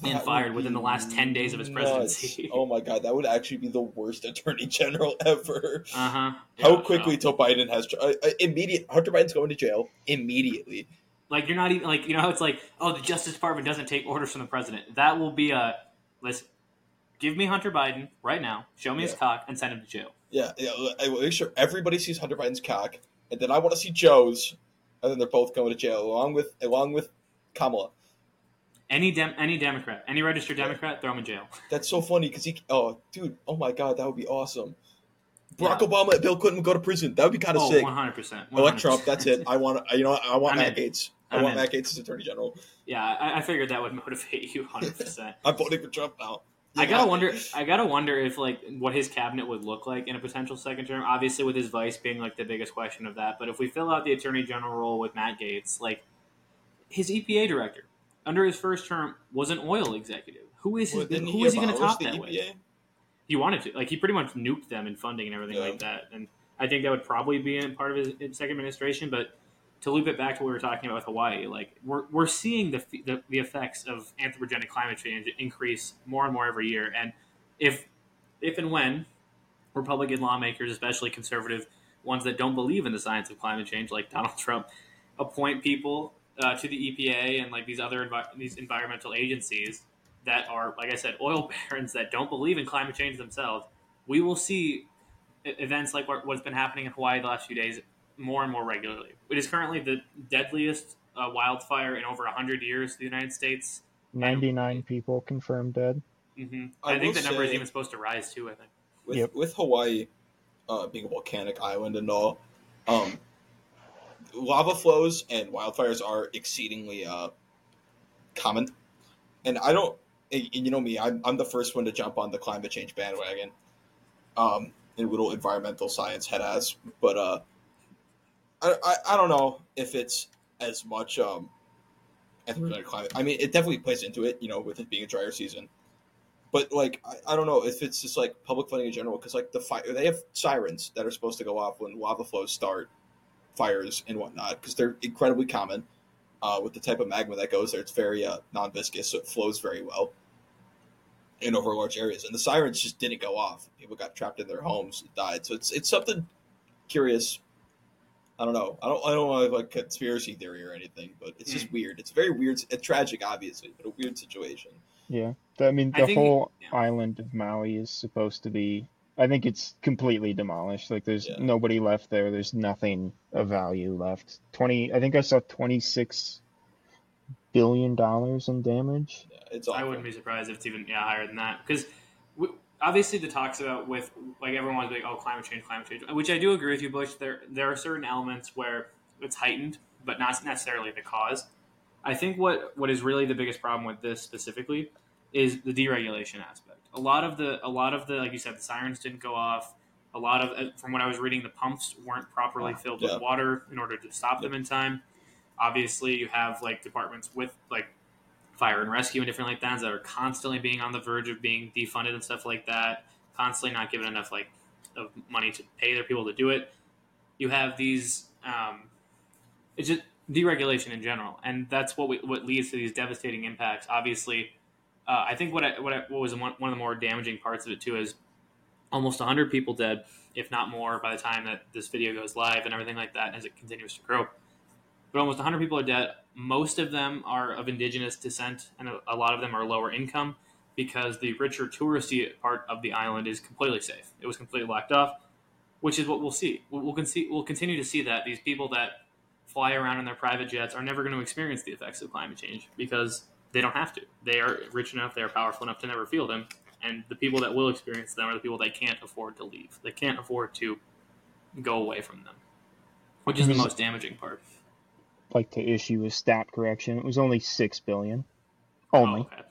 and That fired within the last 10 days of his presidency. Oh my god, that would actually be the worst attorney general ever. Uh huh. How quickly till Biden has uh, uh, immediate Hunter Biden's going to jail immediately. Like you're not even like you know how it's like oh the Justice Department doesn't take orders from the president. That will be a listen. Give me Hunter Biden right now. Show me his cock and send him to jail. Yeah, yeah. I will make sure everybody sees Hunter Biden's cock, and then I want to see Joe's, and then they're both going to jail along with along with Kamala. Any dem- any Democrat, any registered Democrat, throw him in jail. That's so funny because he. Oh, dude. Oh my god, that would be awesome. Barack Yeah. Obama and Bill Clinton go to prison. That would be kind of Oh, sick. 100 percent. Elect Trump. That's it. I want. You know. I want I'm Matt in. Gaetz. I I'm want in. Matt Gaetz as Attorney General. Yeah, I, I figured that would motivate you 100. percent I'm voting for Trump now. I gotta wonder. I gotta wonder if like what his cabinet would look like in a potential second term. Obviously, with his vice being like the biggest question of that. But if we fill out the attorney general role with Matt Gaetz, like his EPA director under his first term was an oil executive. Who is his, Well, who is he going to top that with? He wanted to. Like he pretty much nuked them in funding and everything Yeah. like that. And I think that would probably be in part of his, his second administration. But to loop it back to what we were talking about with Hawaii, like we're, we're seeing the, the the effects of anthropogenic climate change increase more and more every year. And if if and when Republican lawmakers, especially conservative ones that don't believe in the science of climate change, like Donald Trump, appoint people uh, to the EPA and like these other envi- these environmental agencies that are, like I said, oil barons that don't believe in climate change themselves, we will see events like what- what's been happening in Hawaii the last few days more and more regularly. It is currently the deadliest uh, wildfire in over 100 years in the United States. 99 people confirmed dead. hmm I I, think the number is even supposed to rise too, I think. with Yep. with Hawaii uh, being a volcanic island and all, um, lava flows and wildfires are exceedingly uh, common. And I don't, and you know me, I'm, I'm the first one to jump on the climate change bandwagon, um, in little environmental science head ass. But uh, I, I I don't know if it's as much um, anthropogenic climate. I mean, it definitely plays into it, you know, with it being a drier season but like I, I don't know if it's just like public funding in general because like the fire they have sirens that are supposed to go off when lava flows start fires and whatnot because they're incredibly common uh, with the type of magma that goes there it's very uh, non-viscous so it flows very well in over large areas and the sirens just didn't go off people got trapped in their homes and died so it's it's something curious I don't know. I don't. I don't want to like conspiracy theory or anything, but it's just weird. It's very weird. It's tragic, obviously, but a weird situation. Yeah. I mean, I the think- whole yeah. island of Maui is supposed to be I think it's completely demolished. Like there's Yeah. nobody left there. There's nothing of value left. Twenty. I think I saw twenty six billion dollars in damage. Yeah, it's awful. I wouldn't be surprised if it's even yeah higher than that because obviously the talks about with like everyone wants to be like oh climate change climate change which I do agree with you Bush there there are certain elements where it's heightened but not necessarily the cause I think what what is really the biggest problem with this specifically is the deregulation aspect a lot of the a lot of the like you said the sirens didn't go off. A lot of uh, from what I was reading the pumps weren't properly filled Yeah. with water in order to stop them in time. Obviously you have like departments with like fire and rescue and different like that that are constantly being on the verge of being defunded and stuff like that constantly not given enough like of money to pay their people to do it. You have these um, it's just deregulation in general and that's what we, what leads to these devastating impacts. Obviously uh, i think what I, what, I, what was one, one of the more damaging parts of it too is almost 100 people dead if not more by the time that this video goes live and everything like that as it continues to grow but almost 100 people are dead. Most of them are of indigenous descent, and a, a lot of them are lower income because the richer touristy part of the island is completely safe. It was completely locked off, which is what we'll see. We'll, we'll, we'll continue to see that these people that fly around in their private jets are never going to experience the effects of climate change because they don't have to. They are rich enough, they are powerful enough to never feel them. And the people that will experience them are the people that can't afford to leave. They can't afford to go away from them, which is the most damaging part. Like to issue a stat correction. It was only six billion. Only. Oh, okay.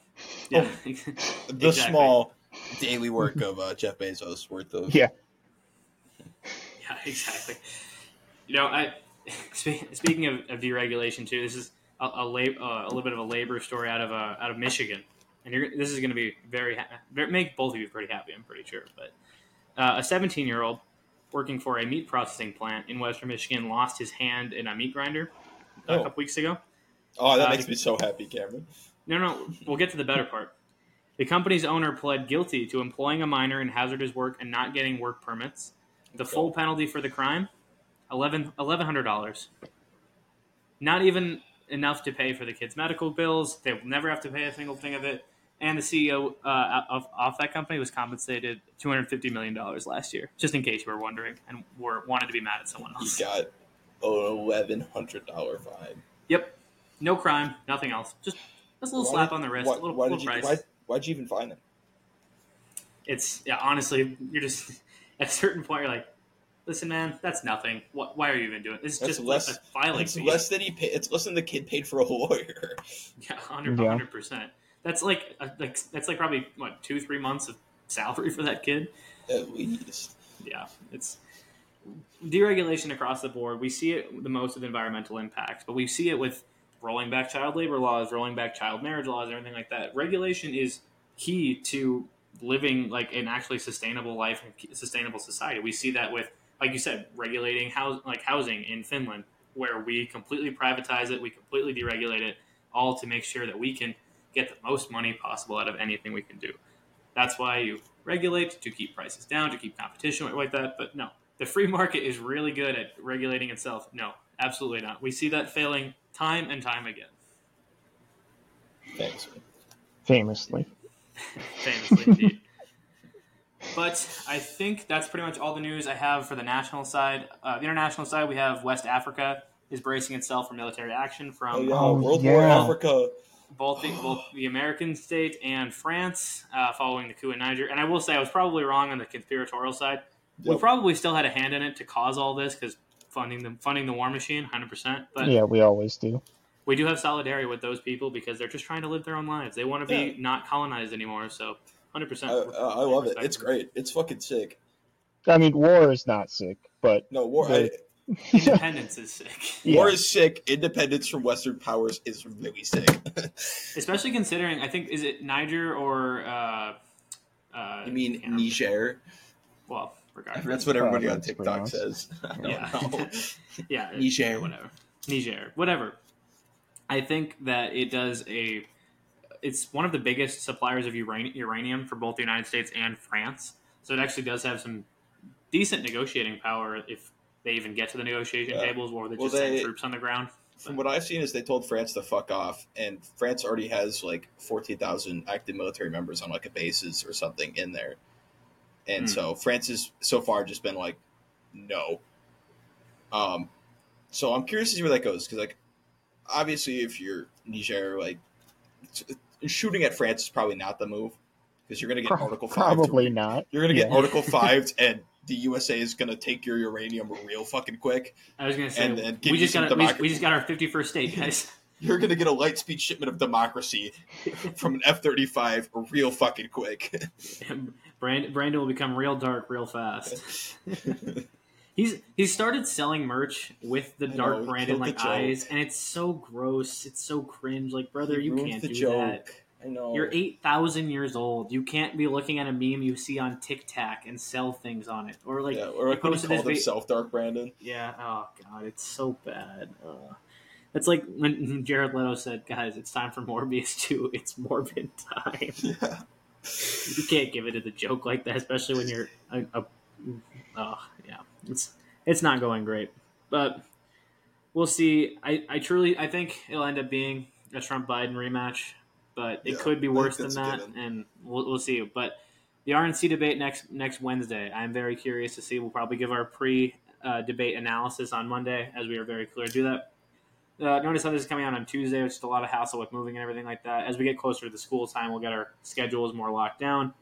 Yeah, The exactly. small daily work of uh, Jeff Bezos worth of. Yeah. Yeah, exactly. You know, I spe- speaking of, of deregulation too. This is a, a, lab, uh, a little bit of a labor story out of uh, out of Michigan, and you're, this is going to be very ha- make both of you pretty happy. I'm pretty sure. But uh, a 17 year old working for a meat processing plant in Western Michigan lost his hand in a meat grinder a Oh. couple weeks ago. Oh, that Uh, makes me so happy, Cameron. No, no, we'll get to the better part. The company's owner pled guilty to employing a minor in hazardous work and not getting work permits. The full penalty for the crime, eleven eleven hundred dollars. Not even enough to pay for the kid's medical bills. They will never have to pay a single thing of it. And the CEO uh, of, of that company was compensated two hundred fifty million dollars last year. Just in case you were wondering and were wanted to be mad at someone else. He got an eleven hundred dollar fine. Yep, no crime, nothing else. Just just a little Why slap on the wrist, Why, a little, why little did you? price. Why, why'd you even find him? it's yeah honestly you're just at a certain point you're like listen man that's nothing what, why are you even doing this is That's just less- a filing It's fee less than he paid. It's less than the kid paid for a lawyer. yeah 100 Yeah. percent that's like uh, like that's like probably what two three months of salary for that kid At least. yeah it's deregulation across the board we see it the most with environmental impacts but we see it with rolling back child labor laws rolling back child marriage laws everything like that regulation is key to living like an actually sustainable life and sustainable society we see that with like you said regulating house like housing in finland where we completely privatize it we completely deregulate it all to make sure that we can get the most money possible out of anything we can do that's why you regulate to keep prices down, to keep competition like that. But no, the free market is really good at regulating itself. No, absolutely not. We see that failing time and time again. Thanks. Famously. Famously, indeed. But I think that's pretty much all the news I have for the national side. Uh, the international side, we have West Africa is bracing itself for military action from Oh yeah, Oh, World War yeah. Africa. both the, both the American state and France uh, following the coup in Niger. And I will say I was probably wrong on the conspiratorial side. We probably still had a hand in it to cause all this because funding the funding the war machine, hundred percent. But yeah, we always do. we do have solidarity with those people because they're just trying to live their own lives. They want to be Yeah. not colonized anymore. So hundred I, percent. I, I love it. It's great. It's fucking sick. I mean, war is not sick, but No war. I, Independence is sick, yeah, War is sick. Independence from Western powers is really sick. especially considering I think is it Niger or uh, uh, you mean. Niger? Well, regardless. That's what everybody on TikTok says. I don't Yeah. know. yeah, Niger. whatever, Niger, whatever. I think that it does a. It's one of the biggest suppliers of uranium for both the United States and France, so it actually does have some decent negotiating power if they even get to the negotiation Yeah. tables, or they Well, just send they- troops on the ground. From what I've seen, is they told France to fuck off, and France already has like fourteen thousand active military members on like a bases or something in there. and Hmm. so France has so far just been like, no. Um, so I'm curious to see where that goes because like, obviously, if you're Niger, like t- shooting at France is probably not the move because you're gonna get Pro- Article Five. Probably not. You're gonna get Yeah. Article Five, and the USA is gonna take your uranium real fucking quick. I was gonna say And then give we you just some got we, we just got our fifty first state, guys. You're gonna get a light speed shipment of democracy from an F-35 real fucking quick. Brand, Brandon will become real dark real fast. He's he started selling merch with the I dark know, he Brandon like eyes, and it's so gross. It's so cringe. Like brother, you can't do joke. that. I know. You're eight thousand years old. You can't be looking at a meme you see on TikTok and sell things on it, or like yeah, or like when he called himself Dark Brandon. Yeah. Oh God, it's so bad. Uh, it's like when Jared Leto said, "Guys, it's time for Morbius 2. It's Morbid time." Yeah. you can't give it to the joke like that, especially when you're a. a yeah, it's it's not going great, but we'll see. I, I truly I think it'll end up being a Trump Biden rematch, but it Yeah, could be worse than that, and we'll, we'll see. But the RNC debate next next Wednesday, I'm very curious to see. We'll probably give our pre uh, debate analysis on Monday, as we are very clear to do that. Uh, notice how this is coming out on Tuesday, which is a lot of hassle with moving and everything like that. As we get closer to the school time, we'll get our schedules more locked down.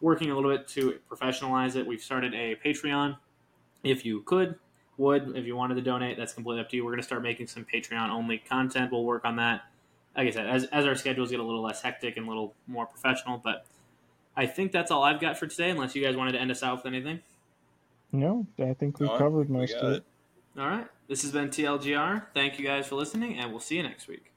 Working a little bit to professionalize it. We've started a Patreon. If you could, would, if you wanted to donate, that's completely up to you. We're going to start making some Patreon only content. We'll work on that. Like I said, as, as our schedules get a little less hectic and a little more professional. But I think that's all I've got for today, unless you guys wanted to end us out with anything. No, I think we All right, covered most got of it. it. All right. This has been TLGR. Thank you guys for listening, and we'll see you next week.